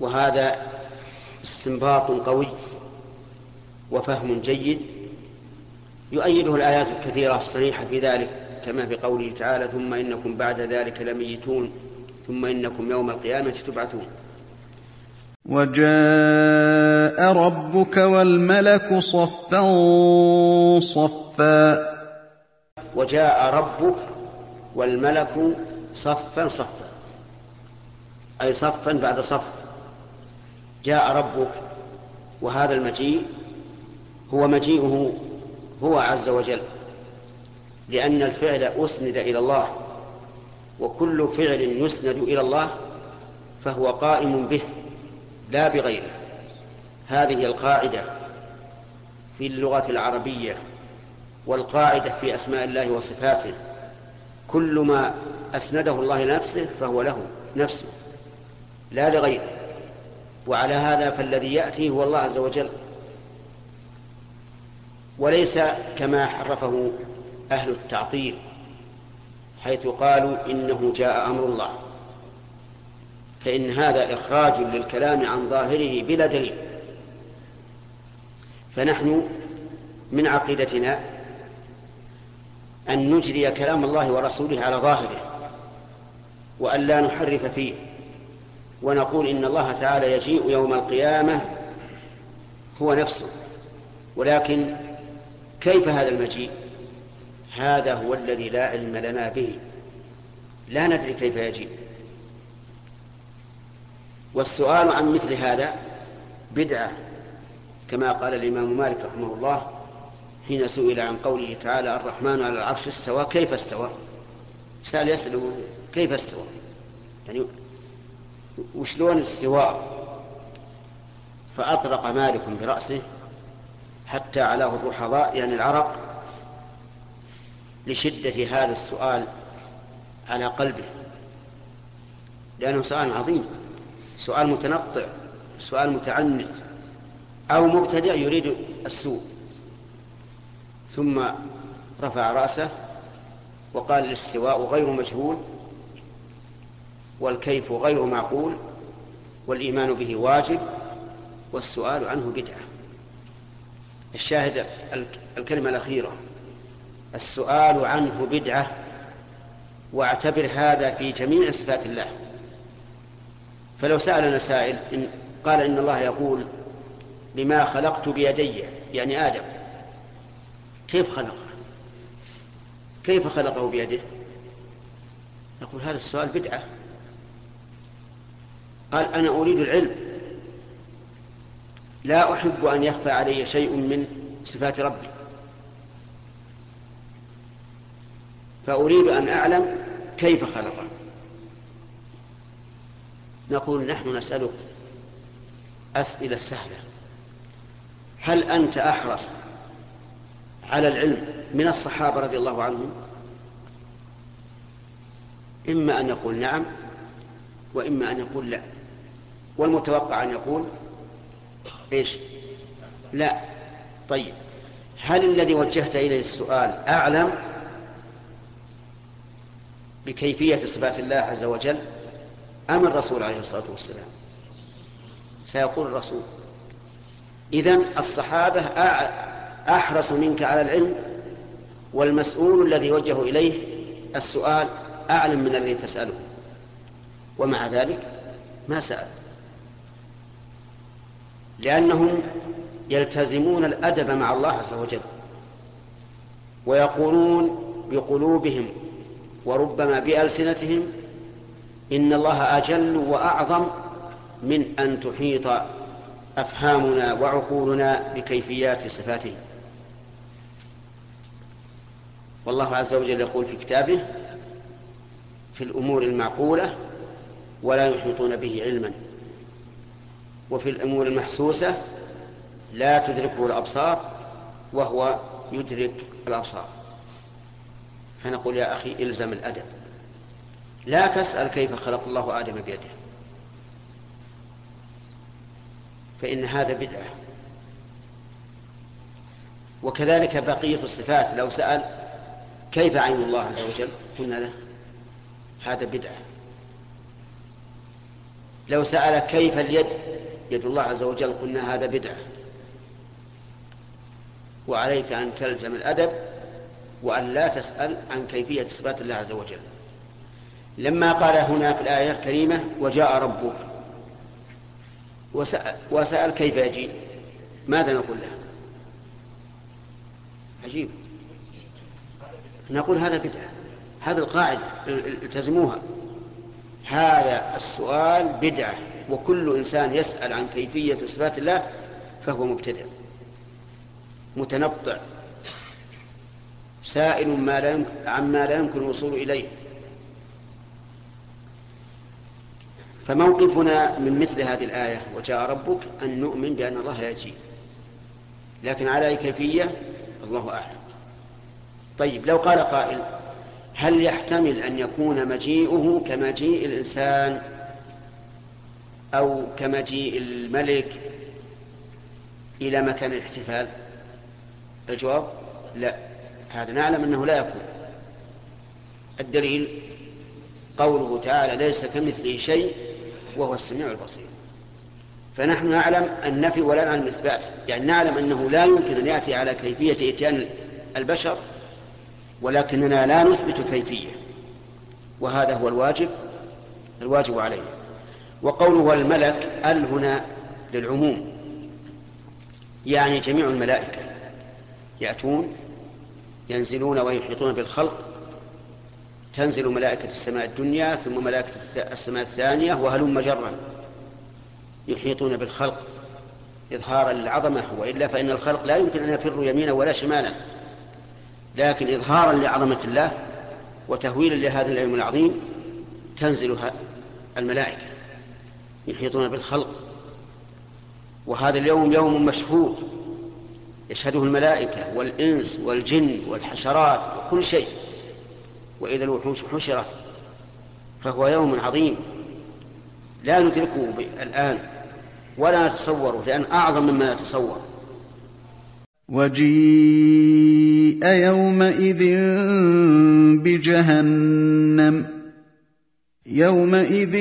وهذا استنباط قوي وفهم جيد يؤيده الآيات الكثيرة الصريحة في ذلك كما في قوله تعالى ثم إنكم بعد ذلك لميتون ثم إنكم يوم القيامة تبعثون. وجاء ربك والملك صفا صفا. وجاء ربك والملك صفا صفا. أي صفا بعد صف. جاء ربك وهذا المجيء هو مجيئه هو عز وجل لأن الفعل أسند إلى الله وكل فعل يسند إلى الله فهو قائم به. لا بغيره. هذه القاعدة في اللغة العربية والقاعدة في أسماء الله وصفاته. كل ما أسنده الله لنفسه فهو له نفسه لا لغيره. وعلى هذا فالذي يأتي هو الله عز وجل. وليس كما حرفه أهل التعطيل حيث قالوا إنه جاء أمر الله. فإن هذا إخراج للكلام عن ظاهره بلا دليل. فنحن من عقيدتنا أن نجري كلام الله ورسوله على ظاهره وأن لا نحرف فيه ونقول إن الله تعالى يجيء يوم القيامة هو نفسه. ولكن كيف هذا المجيء؟ هذا هو الذي لا علم لنا به. لا ندري كيف يجيء. والسؤال عن مثل هذا بدعة كما قال الإمام مالك رحمه الله حين سئل عن قوله تعالى الرحمن على العرش استوى كيف استوى؟ سأل يسأل كيف استوى؟ يعني وشلون الاستواء فأطرق مالك برأسه حتى علاه الرحضاء يعني العرق لشدة هذا السؤال على قلبه لأنه سؤال عظيم. سؤال متنطع سؤال متعنت أو مبتدع يريد السوء. ثم رفع رأسه وقال الاستواء غير مجهول والكيف غير معقول والإيمان به واجب والسؤال عنه بدعة. الشاهد الكلمة الأخيرة. السؤال عنه بدعة واعتبر هذا في جميع صفات الله. فلو سألنا سائل إن قال إن الله يقول لما خلقت بيدي يعني آدم كيف خلقه؟ كيف خلقه بيده؟ يقول هذا السؤال بدعة. قال أنا أريد العلم. لا أحب أن يخفى علي شيء من صفات ربي. فأريد أن أعلم كيف خلقه. نقول نحن نسألك أسئلة سهلة. هل أنت أحرص على العلم من الصحابة رضي الله عنهم؟ إما أن يقول نعم وإما أن يقول لا. والمتوقع أن يقول إيش؟ لا. طيب. هل الذي وجهت إليه السؤال أعلم بكيفية صفات الله عز وجل؟ أم الرسول عليه الصلاة والسلام. سيقول الرسول إذن الصحابة أحرص منك على العلم والمسؤول الذي يوجه إليه السؤال أعلم من الذي تسأله. ومع ذلك ما سأل. لأنهم يلتزمون الأدب مع الله عز وجل ويقولون بقلوبهم وربما بألسنتهم إن الله أجل وأعظم من أن تحيط أفهامنا وعقولنا بكيفيات صفاته. والله عز وجل يقول في كتابه في الأمور المعقولة ولا يحيطون به علما وفي الأمور المحسوسة لا تدركه الأبصار وهو يدرك الأبصار. فنقول يا أخي إلزم الأدب. لا تسأل كيف خلق الله آدم بيده. فإن هذا بدعة. وكذلك بقية الصفات. لو سأل كيف عين الله عز وجل؟ قلنا له هذا بدعة. لو سأل كيف اليد؟ يد الله عز وجل قلنا هذا بدعة. وعليك أن تلزم الأدب وأن لا تسأل عن كيفية صفات الله عز وجل. لما قال هنا في الآية الكريمة وجاء ربك. وسأل, وسأل كيف يجيء؟ ماذا نقول له؟ عجيب. نقول هذا بدعة. هذا القاعدة التزموها. هذا السؤال بدعة. وكل إنسان يسأل عن كيفية صفات الله فهو مبتدع. متنطع. سائل ما لا يمكن عما لا يمكن الوصول إليه. فموقفنا من مثل هذه الآية وجاء ربك أن نؤمن بأن الله يجيء لكن على أي كيفية؟ الله أعلم. طيب لو قال قائل هل يحتمل أن يكون مجيئه كمجيء الإنسان أو كمجيء الملك إلى مكان الاحتفال؟ الجواب لا. هذا نعلم أنه لا يكون. الدليل قوله تعالى ليس كمثله شيء وهو السميع البصير. فنحن نعلم النفي ولا نعلم الإثبات. يعني نعلم أنه لا يمكن أن يأتي على كيفية إتيان البشر ولكننا لا نثبت كيفية. وهذا هو الواجب الواجب علينا وقوله الملك ال هنا للعموم. يعني جميع الملائكة يأتون ينزلون ويحيطون بالخلق تنزل ملائكة السماء الدنيا ثم ملائكة السماء الثانية وهلم جرا. يحيطون بالخلق إظهارا للعظمة وإلا فإن الخلق لا يمكن أن يفروا يمينا ولا شمالا. لكن إظهارا لعظمة الله وتهويلا لهذا اليوم العظيم تنزل الملائكة. يحيطون بالخلق. وهذا اليوم يوم مشهود يشهده الملائكة والإنس والجن والحشرات وكل شيء. وإذا الوحوش حشرت فهو يوم عظيم. لا ندركه الآن ولا نتصوره لأن أعظم مما نتصور وجيء يومئذ بجهنم. يومئذ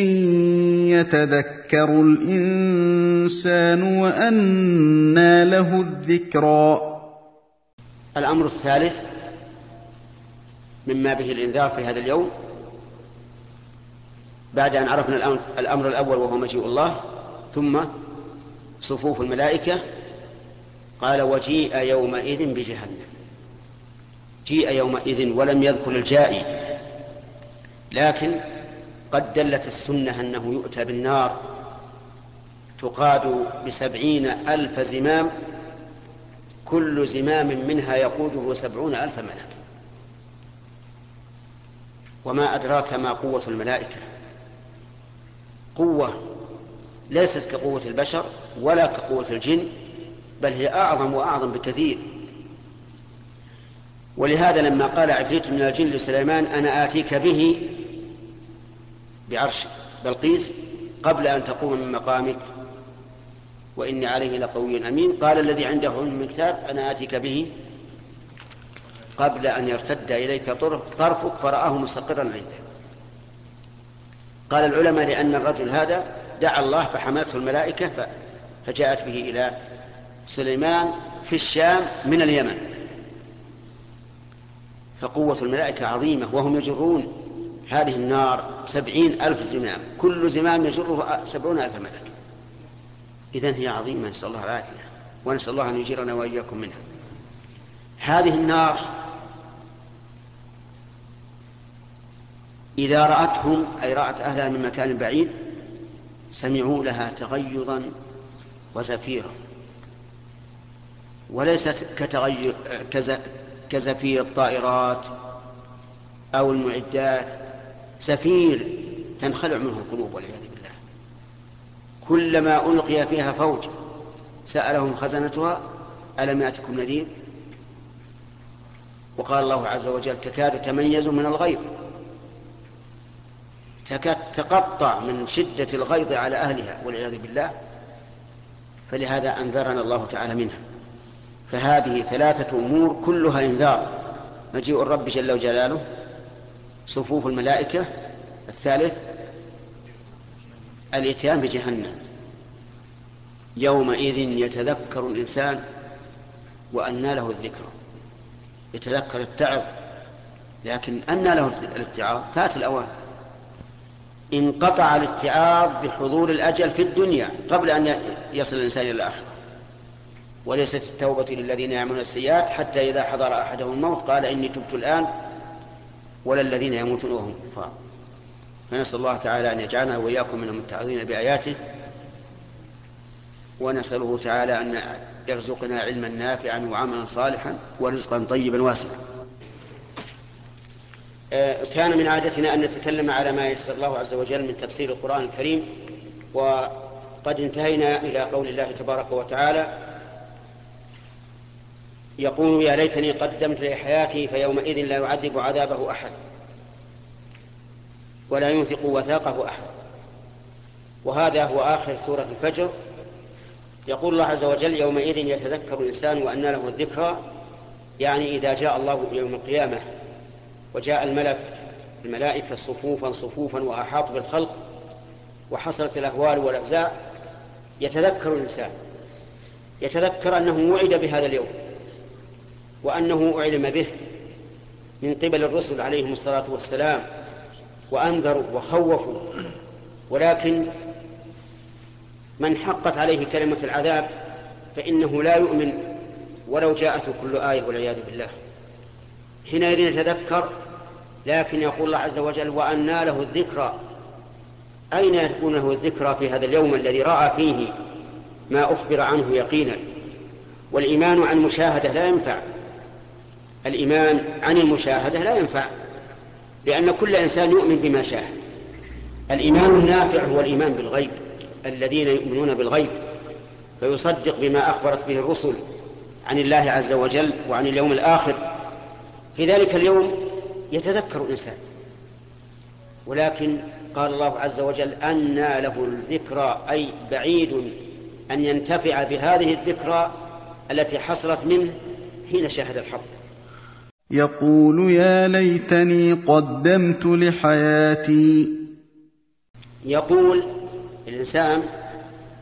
يتذكر الإنسان وأنى له الذكرى. الأمر الثالث مما به الإنذار في هذا اليوم بعد أن عرفنا الأمر الأول وهو مجيء الله ثم صفوف الملائكة قال وجيء يومئذ بجهنم. جيء يومئذ ولم يذكر الجائي لكن قد دلت السنة أنه يؤتى بالنار تقاد بسبعين ألف زمام كل زمام منها يقوده سبعون ألف ملك. وما أدراك ما قوة الملائكة. قوة ليست كقوة البشر ولا كقوة الجن بل هي أعظم وأعظم بكثير. ولهذا لما قال عفريت من الجن لسليمان أنا آتيك به بعرش بلقيس قبل أن تقوم من مقامك وإني عليه لقوي أمين. قال الذي عنده علم من كتاب أنا آتيك به قبل أن يرتد إليك طرفك فرآه مستقرا عنده قال العلماء لأن الرجل هذا دعا الله فحملته الملائكة فجاءت به إلى سليمان في الشام من اليمن. فقوة الملائكة عظيمة وهم يجرون هذه النار سبعين ألف زمام. كل زمام يجره سبعون ألف ملك. إذن هي عظيمة. نسأل الله العافية. ونسأل الله أن يجيرنا وإياكم منها. هذه النار إذا رأتهم أي رأت أهلها من مكان بعيد سمعوا لها تغيظا وزفيرا. وليست كتغير كزفير الطائرات أو المعدات. زفير تنخلع منه القلوب والعياذ بالله. كلما ألقي فيها فوج سألهم خزنتها ألم يأتكم نذير؟ وقال الله عز وجل تكاد تميز من الغيظ. تكاد تقطع من شدة الغيظ على أهلها والعياذ بالله فلهذا أنذرنا الله تعالى منها. فهذه ثلاثة أمور كلها إنذار. مجيء الرب جل جلاله صفوف الملائكة الثالث الإتيان بجهنم. يومئذ يتذكر الإنسان وأنى له الذكر. يتذكر التعب لكن أنى له الاتعاظ. فات الأوان. انقطع الاتعاظ بحضور الأجل في الدنيا قبل أن يصل الإنسان إلى الآخرة. وليست التوبة للذين يعملون السيئات حتى إذا حضر أحدهم الموت قال إني تبت الآن ولا الذين يموتون وهم كفار. فنسأل الله تعالى أن يجعلنا وإياكم من المتعظين بآياته ونسأله تعالى أن يرزقنا علما نافعا وعملا صالحا ورزقا طيبا واسعا. كان من عادتنا أن نتكلم على ما يسر الله عز وجل من تفسير القرآن الكريم وقد انتهينا إلى قول الله تبارك وتعالى يقول يا ليتني قدمت لحياتي فيومئذ لا يعذب عذابه أحد ولا ينثق وثاقه أحد. وهذا هو آخر سورة الفجر. يقول الله عز وجل يومئذ يتذكر الإنسان وأن له الذكرى يعني إذا جاء الله يوم القيامة. وجاء الملك الملائكة صفوفا صفوفا وأحاط بالخلق وحصلت الأهوال والأفزاع. يتذكر الإنسان يتذكر أنه وعد بهذا اليوم وأنه أعلم به من قبل الرسل عليهم الصلاة والسلام وأنذروا وخوفوا. ولكن من حقت عليه كلمة العذاب فإنه لا يؤمن ولو جاءته كل آية والعياذ بالله. حينئذ يتذكر لكن يقول الله عز وجل وأنى له الذكرى أين يكون له الذكرى في هذا اليوم الذي رأى فيه ما أخبر عنه يقينا؟ والإيمان عن مشاهدة لا ينفع. الإيمان عن المشاهدة لا ينفع لأن كل إنسان يؤمن بما شاهد. الإيمان النافع هو الإيمان بالغيب الذين يؤمنون بالغيب فيصدق بما أخبرت به الرسل عن الله عز وجل وعن اليوم الآخر. في ذلك اليوم يتذكر الإنسان. ولكن قال الله عز وجل أنى له الذكرى أي بعيد أن ينتفع بهذه الذكرى التي حصلت منه حين شاهد الحق يقول يا ليتني قدمت لحياتي. يقول الإنسان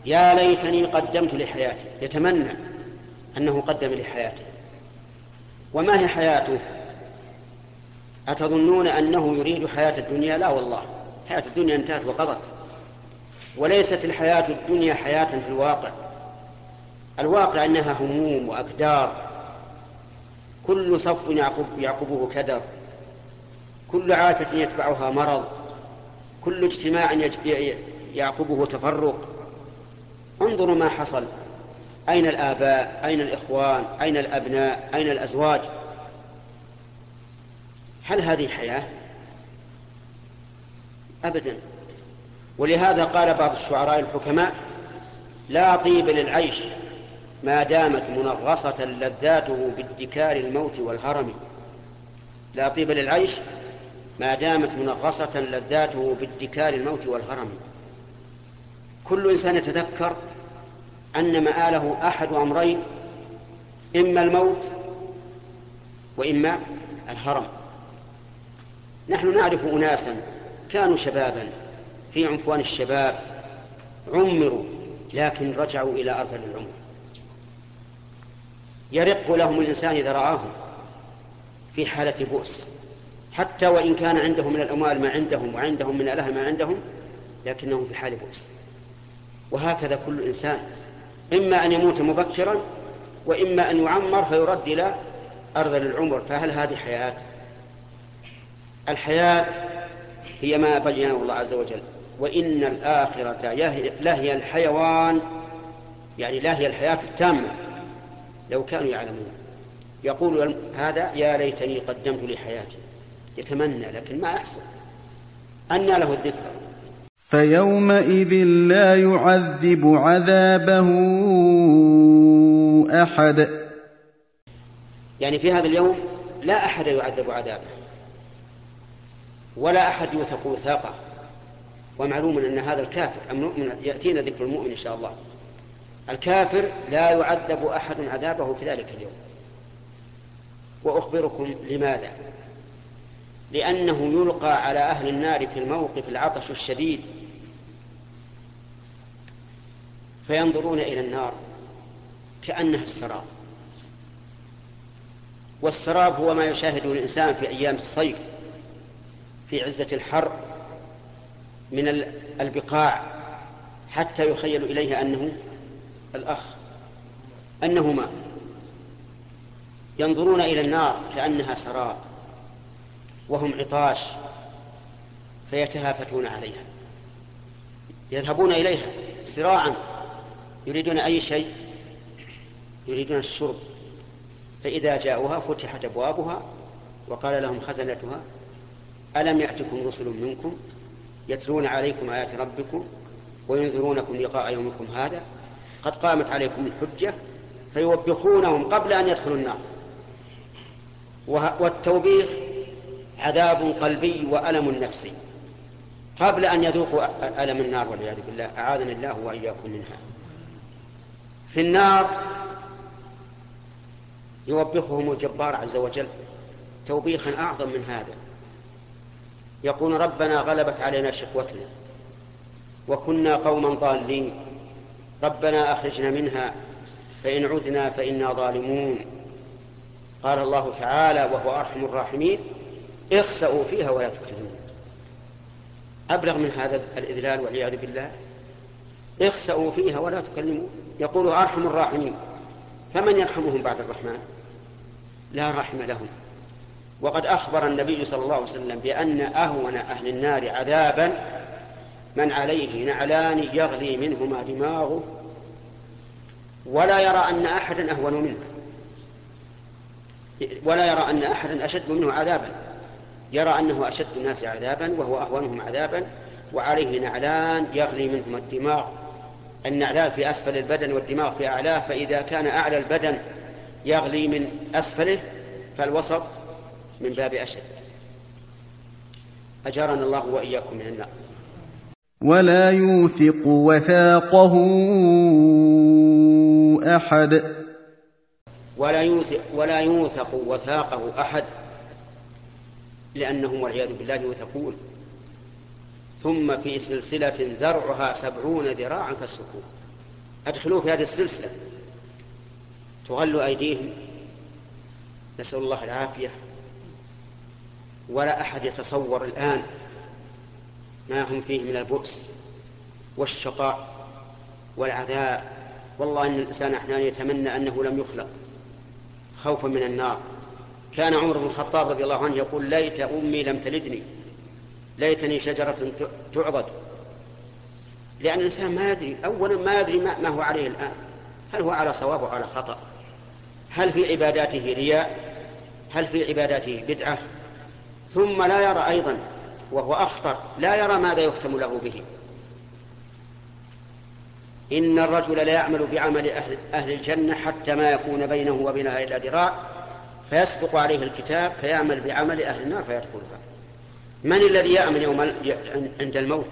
يا ليتني قدمت لحياتي. يتمنى أنه قدم لحياته. وما هي حياته؟ أتظنون أنه يريد حياة الدنيا؟ لا والله حياة الدنيا انتهت وقضت. وليست الحياة الدنيا حياة في الواقع. الواقع أنها هموم وأكدار كل صف يعقب يعقبه كدر. كل عافية يتبعها مرض. كل اجتماع يعقبه تفرق. انظروا ما حصل. أين الآباء؟ أين الإخوان؟ أين الأبناء؟ أين الأزواج؟ هل هذه حياة؟ أبدا. ولهذا قال بعض الشعراء الحكماء لا طيب للعيش ما دامت منغصة لذاته بادكار الموت والهرم. لا طيب للعيش ما دامت منغصة لذاته بادكار الموت والهرم. كل إنسان يتذكر أن مآله أحد أمرين إما الموت وإما الهرم. نحن نعرف أناسا كانوا شبابا في عنفوان الشباب عمروا لكن رجعوا إلى أرذل العمر. يرق لهم الإنسان إذا رآهم في حالة بؤس. حتى وإن كان عندهم من الأموال ما عندهم وعندهم من الأهل ما عندهم لكنهم في حال بؤس. وهكذا كل إنسان. إما أن يموت مبكرا وإما أن يعمر فيرد إلى أرذل العمر. فهل هذه حياة؟ الحياة هي ما بينه الله عز وجل. وإن الآخرة لهي الحيوان يعني لهي الحياة التامة لو كانوا يعلمون. يقول هذا يا ليتني قدمت لحياتي يتمنى لكن ما يحصل أنى له الذكر فيومئذ لا يعذب عذابه أحد. يعني في هذا اليوم لا أحد يعذب عذابه. ولا أحد يوثق وثاقه. ومعلوم أن هذا الكافر المؤمن يأتينا ذكر المؤمن إن شاء الله. الكافر لا يعذب أحد عذابه في ذلك اليوم. وأخبركم لماذا؟ لأنه يلقى على أهل النار في الموقف العطش الشديد. فينظرون إلى النار كأنها السراب. والسراب هو ما يشاهده الإنسان في أيام الصيف. في عزة الحر من البقاع حتى يخيل إليه أنه الأخ أنه ماء ينظرون إلى النار كأنها سراب وهم عطاش فيتهافتون عليها يذهبون إليها سراعا يريدون أي شيء يريدون الشرب فإذا جاءوها فتحت أبوابها وقال لهم خزنتها ألم يأتكم رسل منكم يتلون عليكم آيات ربكم وينذرونكم لقاء يومكم هذا؟ قد قامت عليكم الحجة فيوبخونهم قبل أن يدخلوا النار. والتوبيخ عذاب قلبي وألم نفسي قبل أن يذوقوا ألم النار والعياذ بالله أعاذنا الله وإياكم منها. في النار يوبخهم الجبار عز وجل. توبيخا أعظم من هذا. يقول ربنا غلبت علينا شقوتنا وكنا قوما ضالين. ربنا أخرجنا منها فإن عدنا فإنا ظالمون. قال الله تعالى وهو أرحم الراحمين اخسأوا فيها ولا تكلمون. أبلغ من هذا الإذلال والعياذ بالله. اخسأوا فيها ولا تكلمون. يقول أرحم الراحمين فمن يرحمهم بعد الرحمن؟ لا رحم لهم. وقد أخبر النبي صلى الله عليه وسلم بأن أهون أهل النار عذابا من عليه نعلان يغلي منهما دماغه ولا يرى أن أحدا أهون منه. ولا يرى أن أحدا أشد منه عذابا. يرى أنه أشد الناس عذابا وهو أهونهم عذابا وعليه نعلان يغلي منهما الدماغ. النعلان في أسفل البدن والدماغ في أعلاه فإذا كان أعلى البدن يغلي من أسفله فالوسط من باب أشد. أجارنا الله وإياكم من النار. ولا يوثق وثاقه أحد. ولا يوثق ولا يوثق وثاقه أحد. لأنهم والعياذ بالله يوثقون. ثم في سلسلة ذرعها سبعون ذراعا فاسلكوه. أدخلوه في هذه السلسلة. تغل أيديهم. نسأل الله العافية. ولا أحد يتصور الآن ما هم فيه من البؤس والشقاء والعذاب. والله إن الإنسان أحيانا يتمنى أنه لم يخلق خوفا من النار. كان عمر بن الخطاب رضي الله عنه يقول ليت أمي لم تلدني ليتني شجرة تعضد. لأن الإنسان ما يدري أولا ما يدري ما هو عليه الآن. هل هو على صواب وعلى خطأ؟ هل في عباداته رياء؟ هل في عباداته بدعة؟ ثم لا يرى أيضا وهو أخطر لا يرى ماذا يختم له به. إن الرجل لا يعمل بعمل أهل, أهل الجنة حتى ما يكون بينه وبينها إلا ذراع فيسبق عليه الكتاب فيعمل بعمل أهل النار فيدخلها من الذي يأمن يوم عند الموت؟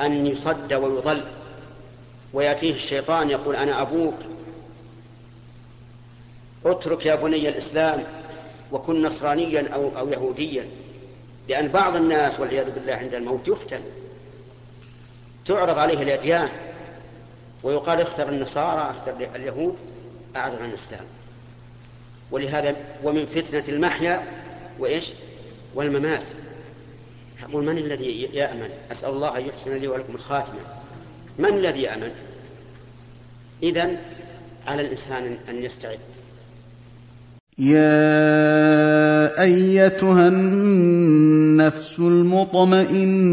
أن يصد ويضل. ويأتيه الشيطان يقول أنا أبوك. اترك يا بني الإسلام. وكن نصرانيا أو, أو يهوديا لأن بعض الناس والعياذ بالله عند الموت يفتن. تعرض عليه الأديان ويقال اختر النصارى اختر اليهود أعرض عن الإسلام. ولهذا ومن فتنة المحيا وإيش؟ والممات. يقول من الذي يأمن؟ أسأل الله أن يحسن لي ولكم الخاتمة. من الذي يأمن؟ إذن على الإنسان أن يستعد. يا ايتها النفس المطمئنه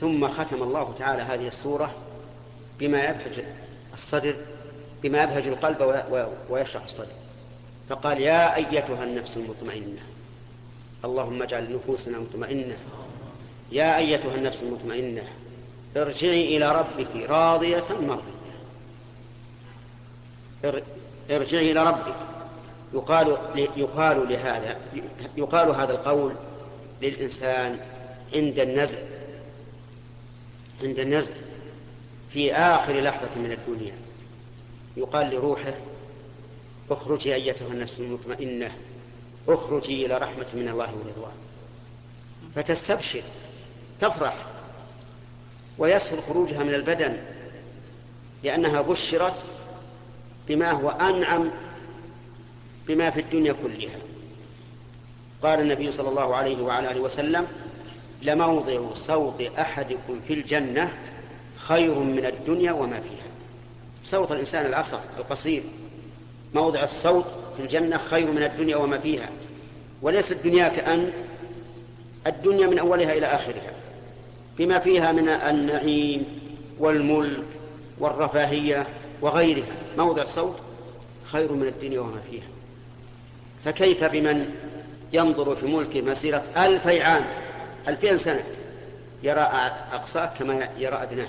ثم ختم الله تعالى هذه السوره بما يبهج الصدر بما يبهج القلب ويشرح الصدر. فقال يا ايتها النفس المطمئنه اللهم اجعل نفوسنا مطمئنة. يا ايتها النفس المطمئنه ارجعي إلى ربك راضية مرضية. ارجعي إلى ربك. يقال يقال لهذا يقال هذا القول للإنسان عند النزع. عند النزع. في آخر لحظة من الدنيا. يقال لروحه اخرجي أيتها النفس المطمئنة. اخرجي إلى رحمة من الله ورضوان. فتستبشر تفرح ويسهل خروجها من البدن. لأنها بشرت بما هو أنعم بما في الدنيا كلها. قال النبي صلى الله عليه وعلى آله وسلم لموضع صوت أحدكم في الجنة خير من الدنيا وما فيها. صوت الإنسان العصر القصير. موضع الصوت في الجنة خير من الدنيا وما فيها. وليس الدنيا كأنت الدنيا من أولها إلى آخرها. بما فيها من النعيم والملك والرفاهية وغيرها. موضع صوت خير من الدنيا وما فيها. فكيف بمن ينظر في ملكه مسيرة ألفي عام ألفين سنة يرى أقصاه كما يرى أدناه؟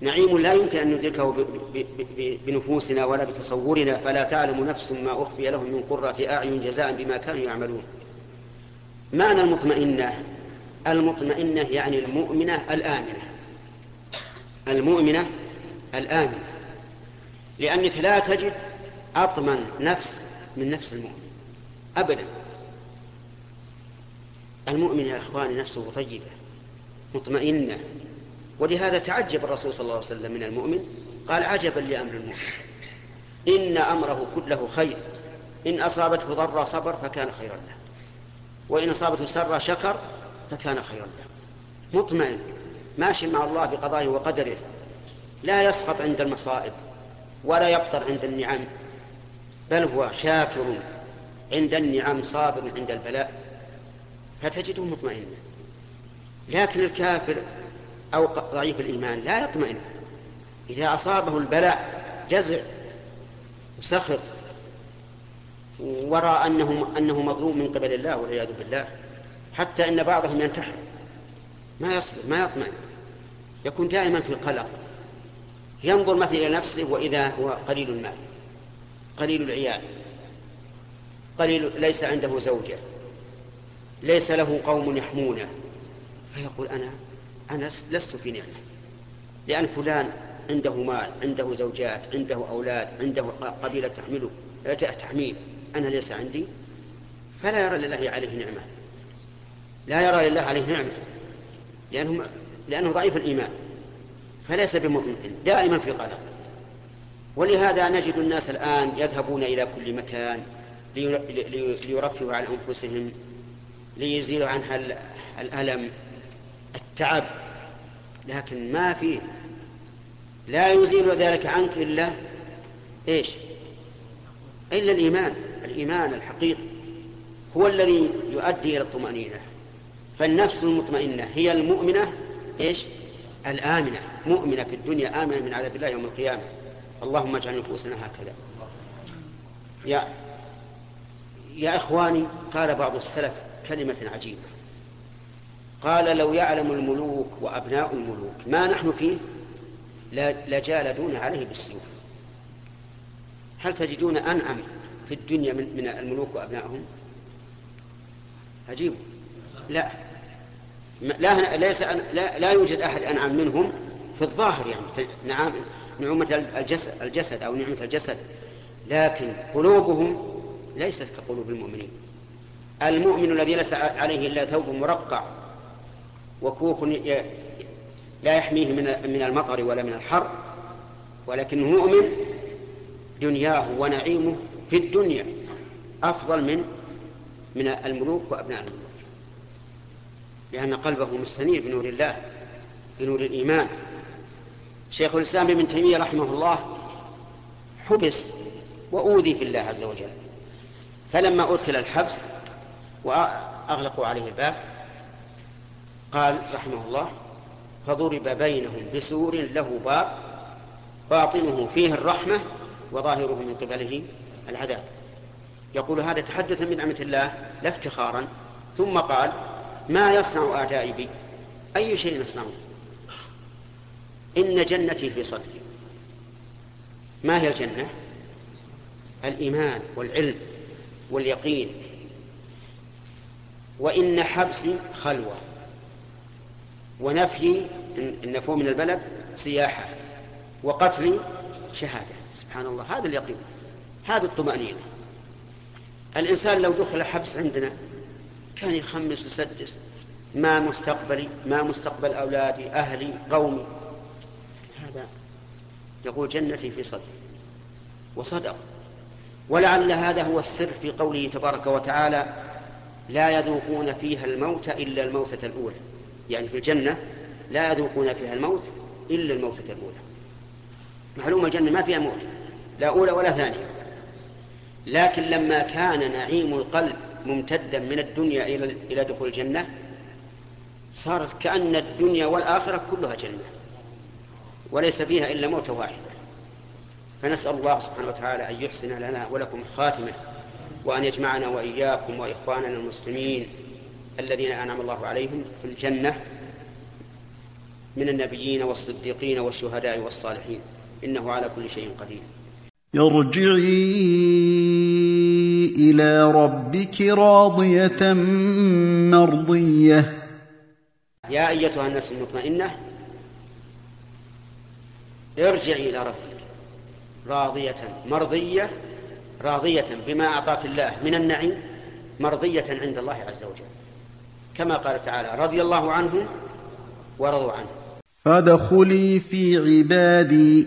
نعيم لا يمكن أن ندركه بنفوسنا ولا بتصورنا فلا تعلم نفس ما أخفي لهم من قرة أعين جزاء بما كانوا يعملون. معنى المطمئنة؟ المطمئنة يعني المؤمنة الآمنة. المؤمنة الآمنة لأنك لا تجد أطمن نفس من نفس المؤمن. أبدا. المؤمن يا إخواني نفسه طيبة مطمئنة. ولهذا تعجب الرسول صلى الله عليه وسلم من المؤمن قال عجبا لأمر المؤمن. إن أمره كله خير. إن أصابته ضر صبر فكان خيرا له. وإن أصابته سر شكر فكان خيرا له. مطمئن. ماشي مع الله بقضائه وقدره. لا يسقط عند المصائب ولا يقطر عند النعم بل هو شاكر عند النعم صابر عند البلاء. فتجده مطمئنا لكن الكافر أو ضعيف الإيمان لا يطمئن. إذا أصابه البلاء جزع وسخط ورأى أنه أنه مظلوم من قبل الله والعياذ بالله حتى إن بعضهم ينتحر. ما يصبر ما يطمئن. يكون دائما في قلق ينظر مثلا إلى نفسه وإذا هو قليل المال قليل العيال قليل ليس عنده زوجة ليس له قوم يحمونه فيقول أنا أنا لست في نعمة لأن فلان عنده مال عنده زوجات عنده أولاد عنده قبيلة تحمله تحميل أنا ليس عندي فلا يرى لله عليه نعمة لا يرى لله عليه نعمة لأنه, لأنه ضعيف الإيمان. فليس بمؤمن دائما في قلق. ولهذا نجد الناس الآن يذهبون إلى كل مكان ليرفهوا عن أنفسهم ليزيلوا عنها الألم التعب. لكن ما فيه لا يزيل ذلك عنك إلا إيش؟ إلا الإيمان. الإيمان الحقيقي هو الذي يؤدي إلى الطمأنينة. فالنفس المطمئنة هي المؤمنة إيش؟ الآمنة مؤمنة في الدنيا آمنة من عذاب الله يوم القيامة. اللهم اجعل نفوسنا هكذا. يا يا إخواني قال بعض السلف كلمة عجيبة. قال لو يعلم الملوك وأبناء الملوك ما نحن فيه لجالدون عليه بالسيوف. هل تجدون أنعم في الدنيا من, من الملوك وأبنائهم؟ عجيب. لا. لا ليس لا, لا يوجد أحد أنعم منهم في الظاهر يعني. نعم نعومة الجسد, الجسد أو نعمة الجسد. لكن قلوبهم ليست كقلوب المؤمنين. المؤمن الذي ليس عليه إلا ثوب مرقع وكوخ لا يحميه من من المطر ولا من الحر ولكنه مؤمن دنياه ونعيمه في الدنيا أفضل من من الملوك وأبناء الملوك لأن قلبه مستنير بنور الله بنور الإيمان. شيخ الإسلام ابن تيمية رحمه الله حبس وأوذي في الله عز وجل. فلما أدخل الحبس وأغلقوا عليه الباب قال رحمه الله فضرب بينهم بسور له باب باطنه فيه الرحمة وظاهره من قبله العذاب. يقول هذا تحدثا من نعمة الله لا افتخارا. ثم قال ما يصنع أعدائي بي؟ أي شيء يصنعون إن جنتي في صدري. ما هي الجنة؟ الإيمان والعلم واليقين. وإن حبسي خلوة. ونفي النفو من البلد سياحة. وقتلي شهادة. سبحان الله. هذا اليقين. هذه الطمأنينة. الإنسان لو دخل حبس عندنا كان يخمس ويسدس. ما مستقبلي ما مستقبل أولادي أهلي قومي. هذا يقول جنتي في صدري وصدق. ولعل هذا هو السر في قوله تبارك وتعالى لا يذوقون فيها الموت إلا الموتة الأولى. يعني في الجنة لا يذوقون فيها الموت إلا الموتة الأولى. معلوم الجنة ما فيها موت لا أولى ولا ثانية. لكن لما كان نعيم القلب ممتدا من الدنيا إلى إلى دخول الجنة صارت كأن الدنيا والآخرة كلها جنة وليس فيها إلا موتة واحدة فنسأل الله سبحانه وتعالى أن يحسن لنا ولكم الخاتمة وأن يجمعنا وإياكم وإخواننا المسلمين الذين أنعم الله عليهم في الجنة من النبيين والصديقين والشهداء والصالحين. إنه على كل شيء قدير. ارجعي إلى ربك راضية مرضية. يا أيتها النفس المطمئنة ارجعي إلى ربك راضية مرضية راضية بما أعطاك الله من النعيم مرضية عند الله عز وجل. كما قال تعالى رضي الله عنهم ورضوا عنه. فادخلي في عبادي.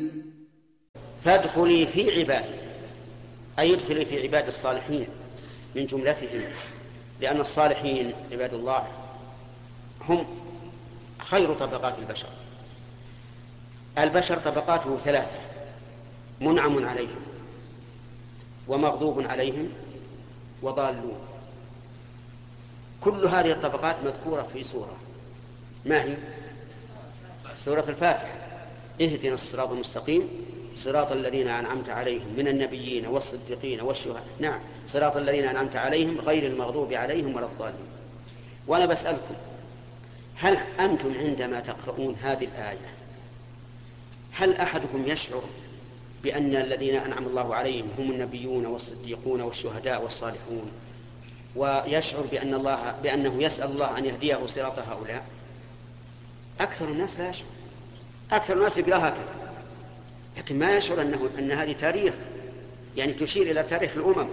فادخلي في عبادي. أي ادخلي في عباد الصالحين من جملتهم لأن الصالحين عباد الله هم خير طبقات البشر. البشر طبقاته ثلاثة منعم عليهم ومغضوب عليهم وضالون. كل هذه الطبقات مذكورة في سورة. ما هي؟ سورة الفاتحة. اهدنا الصراط المستقيم. صراط الذين أنعمت عليهم من النبيين والصديقين والشهداء. نعم صراط الذين أنعمت عليهم غير المغضوب عليهم ولا الضالين. وأنا بسألكم هل أنتم عندما تقرؤون هذه الآية هل أحدكم يشعر بأن الذين أنعم الله عليهم هم النبيون والصديقون والشهداء والصالحون؟ ويشعر بأن الله بأنه يسأل الله أن يهديه صراط هؤلاء؟ أكثر الناس لا يشعر. أكثر الناس يقرأ هكذا. لكن ما يشعر أنه أن هذه تاريخ يعني تشير إلى تاريخ الأمم.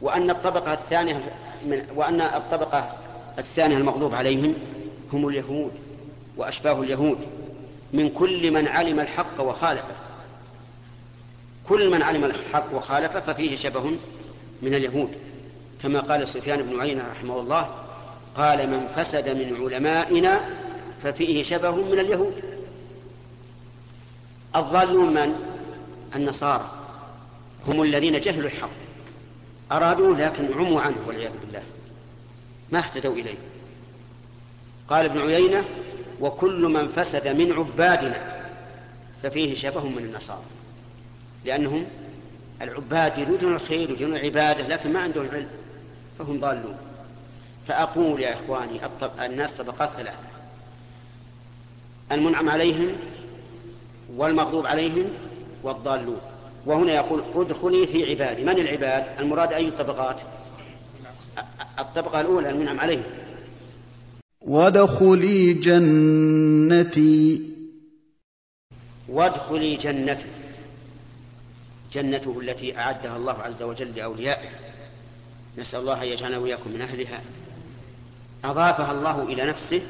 وأن الطبقة الثانية من وأن الطبقة الثانية المغضوب عليهم هم اليهود وأشباه اليهود. من كل من علم الحق وخالفه. كل من علم الحق وخالفه ففيه شبه من اليهود. كما قال سفيان بن عيينة رحمه الله قال من فسد من علمائنا ففيه شبه من اليهود. الضالون من؟ النصارى. هم الذين جهلوا الحق. أرادوه لكن عموا عنه والعياذ بالله. ما اهتدوا إليه. قال ابن عيينة وكل من فسد من عبادنا ففيه شبه من النصارى. لأنهم العباد يريدون الخير يريدون العبادة لكن ما عندهم علم فهم ضالون. فأقول يا إخواني الناس طبقات ثلاثة. المنعم عليهم والمغضوب عليهم والضالون. وهنا يقول ادخلي في عبادي. من العباد؟ المراد أي الطبقات؟ الطبقة الأولى المنعم عليهم وادخلي جنتي. وادخلي جنته جنته التي أعدها الله عز وجل لأوليائه. نسأل الله أن يجعلنا وإياكم من أهلها. أضافها الله إلى نفسه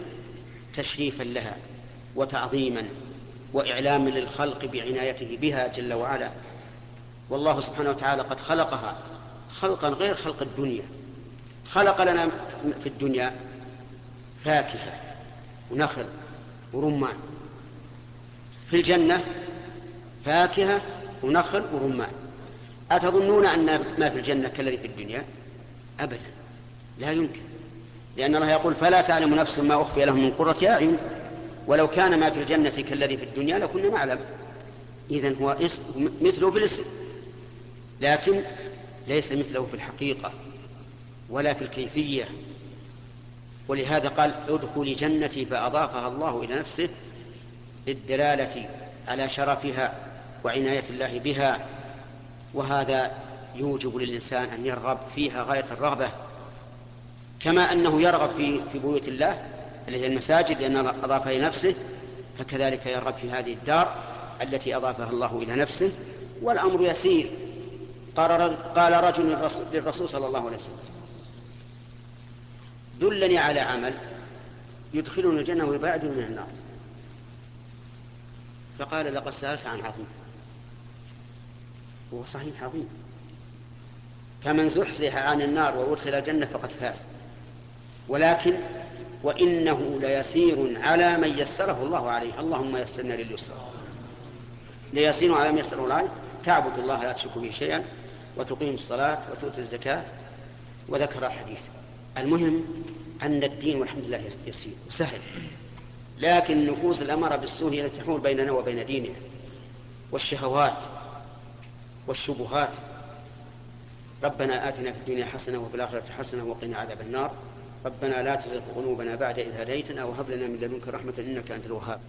تشريفا لها وتعظيما. وإعلاما للخلق بعنايته بها جل وعلا. والله سبحانه وتعالى قد خلقها خلقا غير خلق الدنيا. خلق لنا في الدنيا فاكهة ونخل ورمان. في الجنة فاكهة ونخل ورمان. أتظنون أن ما في الجنة كالذي في الدنيا؟ أبدا. لا يمكن. لأن الله يقول فلا تعلم نفس ما أخفي لهم من قرة أعين. ولو كان ما في الجنة كالذي في الدنيا لكنا نعلم. إذن هو مثله في الاسم. لكن ليس مثله في الحقيقة ولا في الكيفية. ولهذا قال ادخلي جنتي فأضافها الله إلى نفسه للدلالة على شرفها وعناية الله بها. وهذا يوجب للإنسان أن يرغب فيها غاية الرغبة. كما أنه يرغب في في بيوت الله اللي هي المساجد لأن أضافها لنفسه فكذلك يرغب في هذه الدار التي أضافها الله إلى نفسه. والأمر يسير. قال رجل للرسول صلى الله عليه وسلم دلني على عمل يدخلني الجنة ويبعدني من النار. فقال لقد سألت عن عظيم. هو صحيح عظيم. فمن زحزح عن النار وأدخل الجنة فقد فاز. ولكن وإنه ليسير على من يسره الله عليه. اللهم يسرنا لليسر. ليسير على من يسره الله تعبد الله لا تشرك به شيئا وتقيم الصلاة وتؤتي الزكاة. وذكر الحديث. المهم أن الدين والحمد لله يسير وسهل. لكن النفوس الأمارة بالسوء التي تحول بيننا وبين ديننا والشهوات والشبهات. ربنا آتنا في الدنيا حسنة وفي الآخرة حسنة وقنا عذاب النار. ربنا لا تزغ قلوبنا بعد إذ هديتنا وهب لنا من لدنك رحمة إنك أنت الوهاب.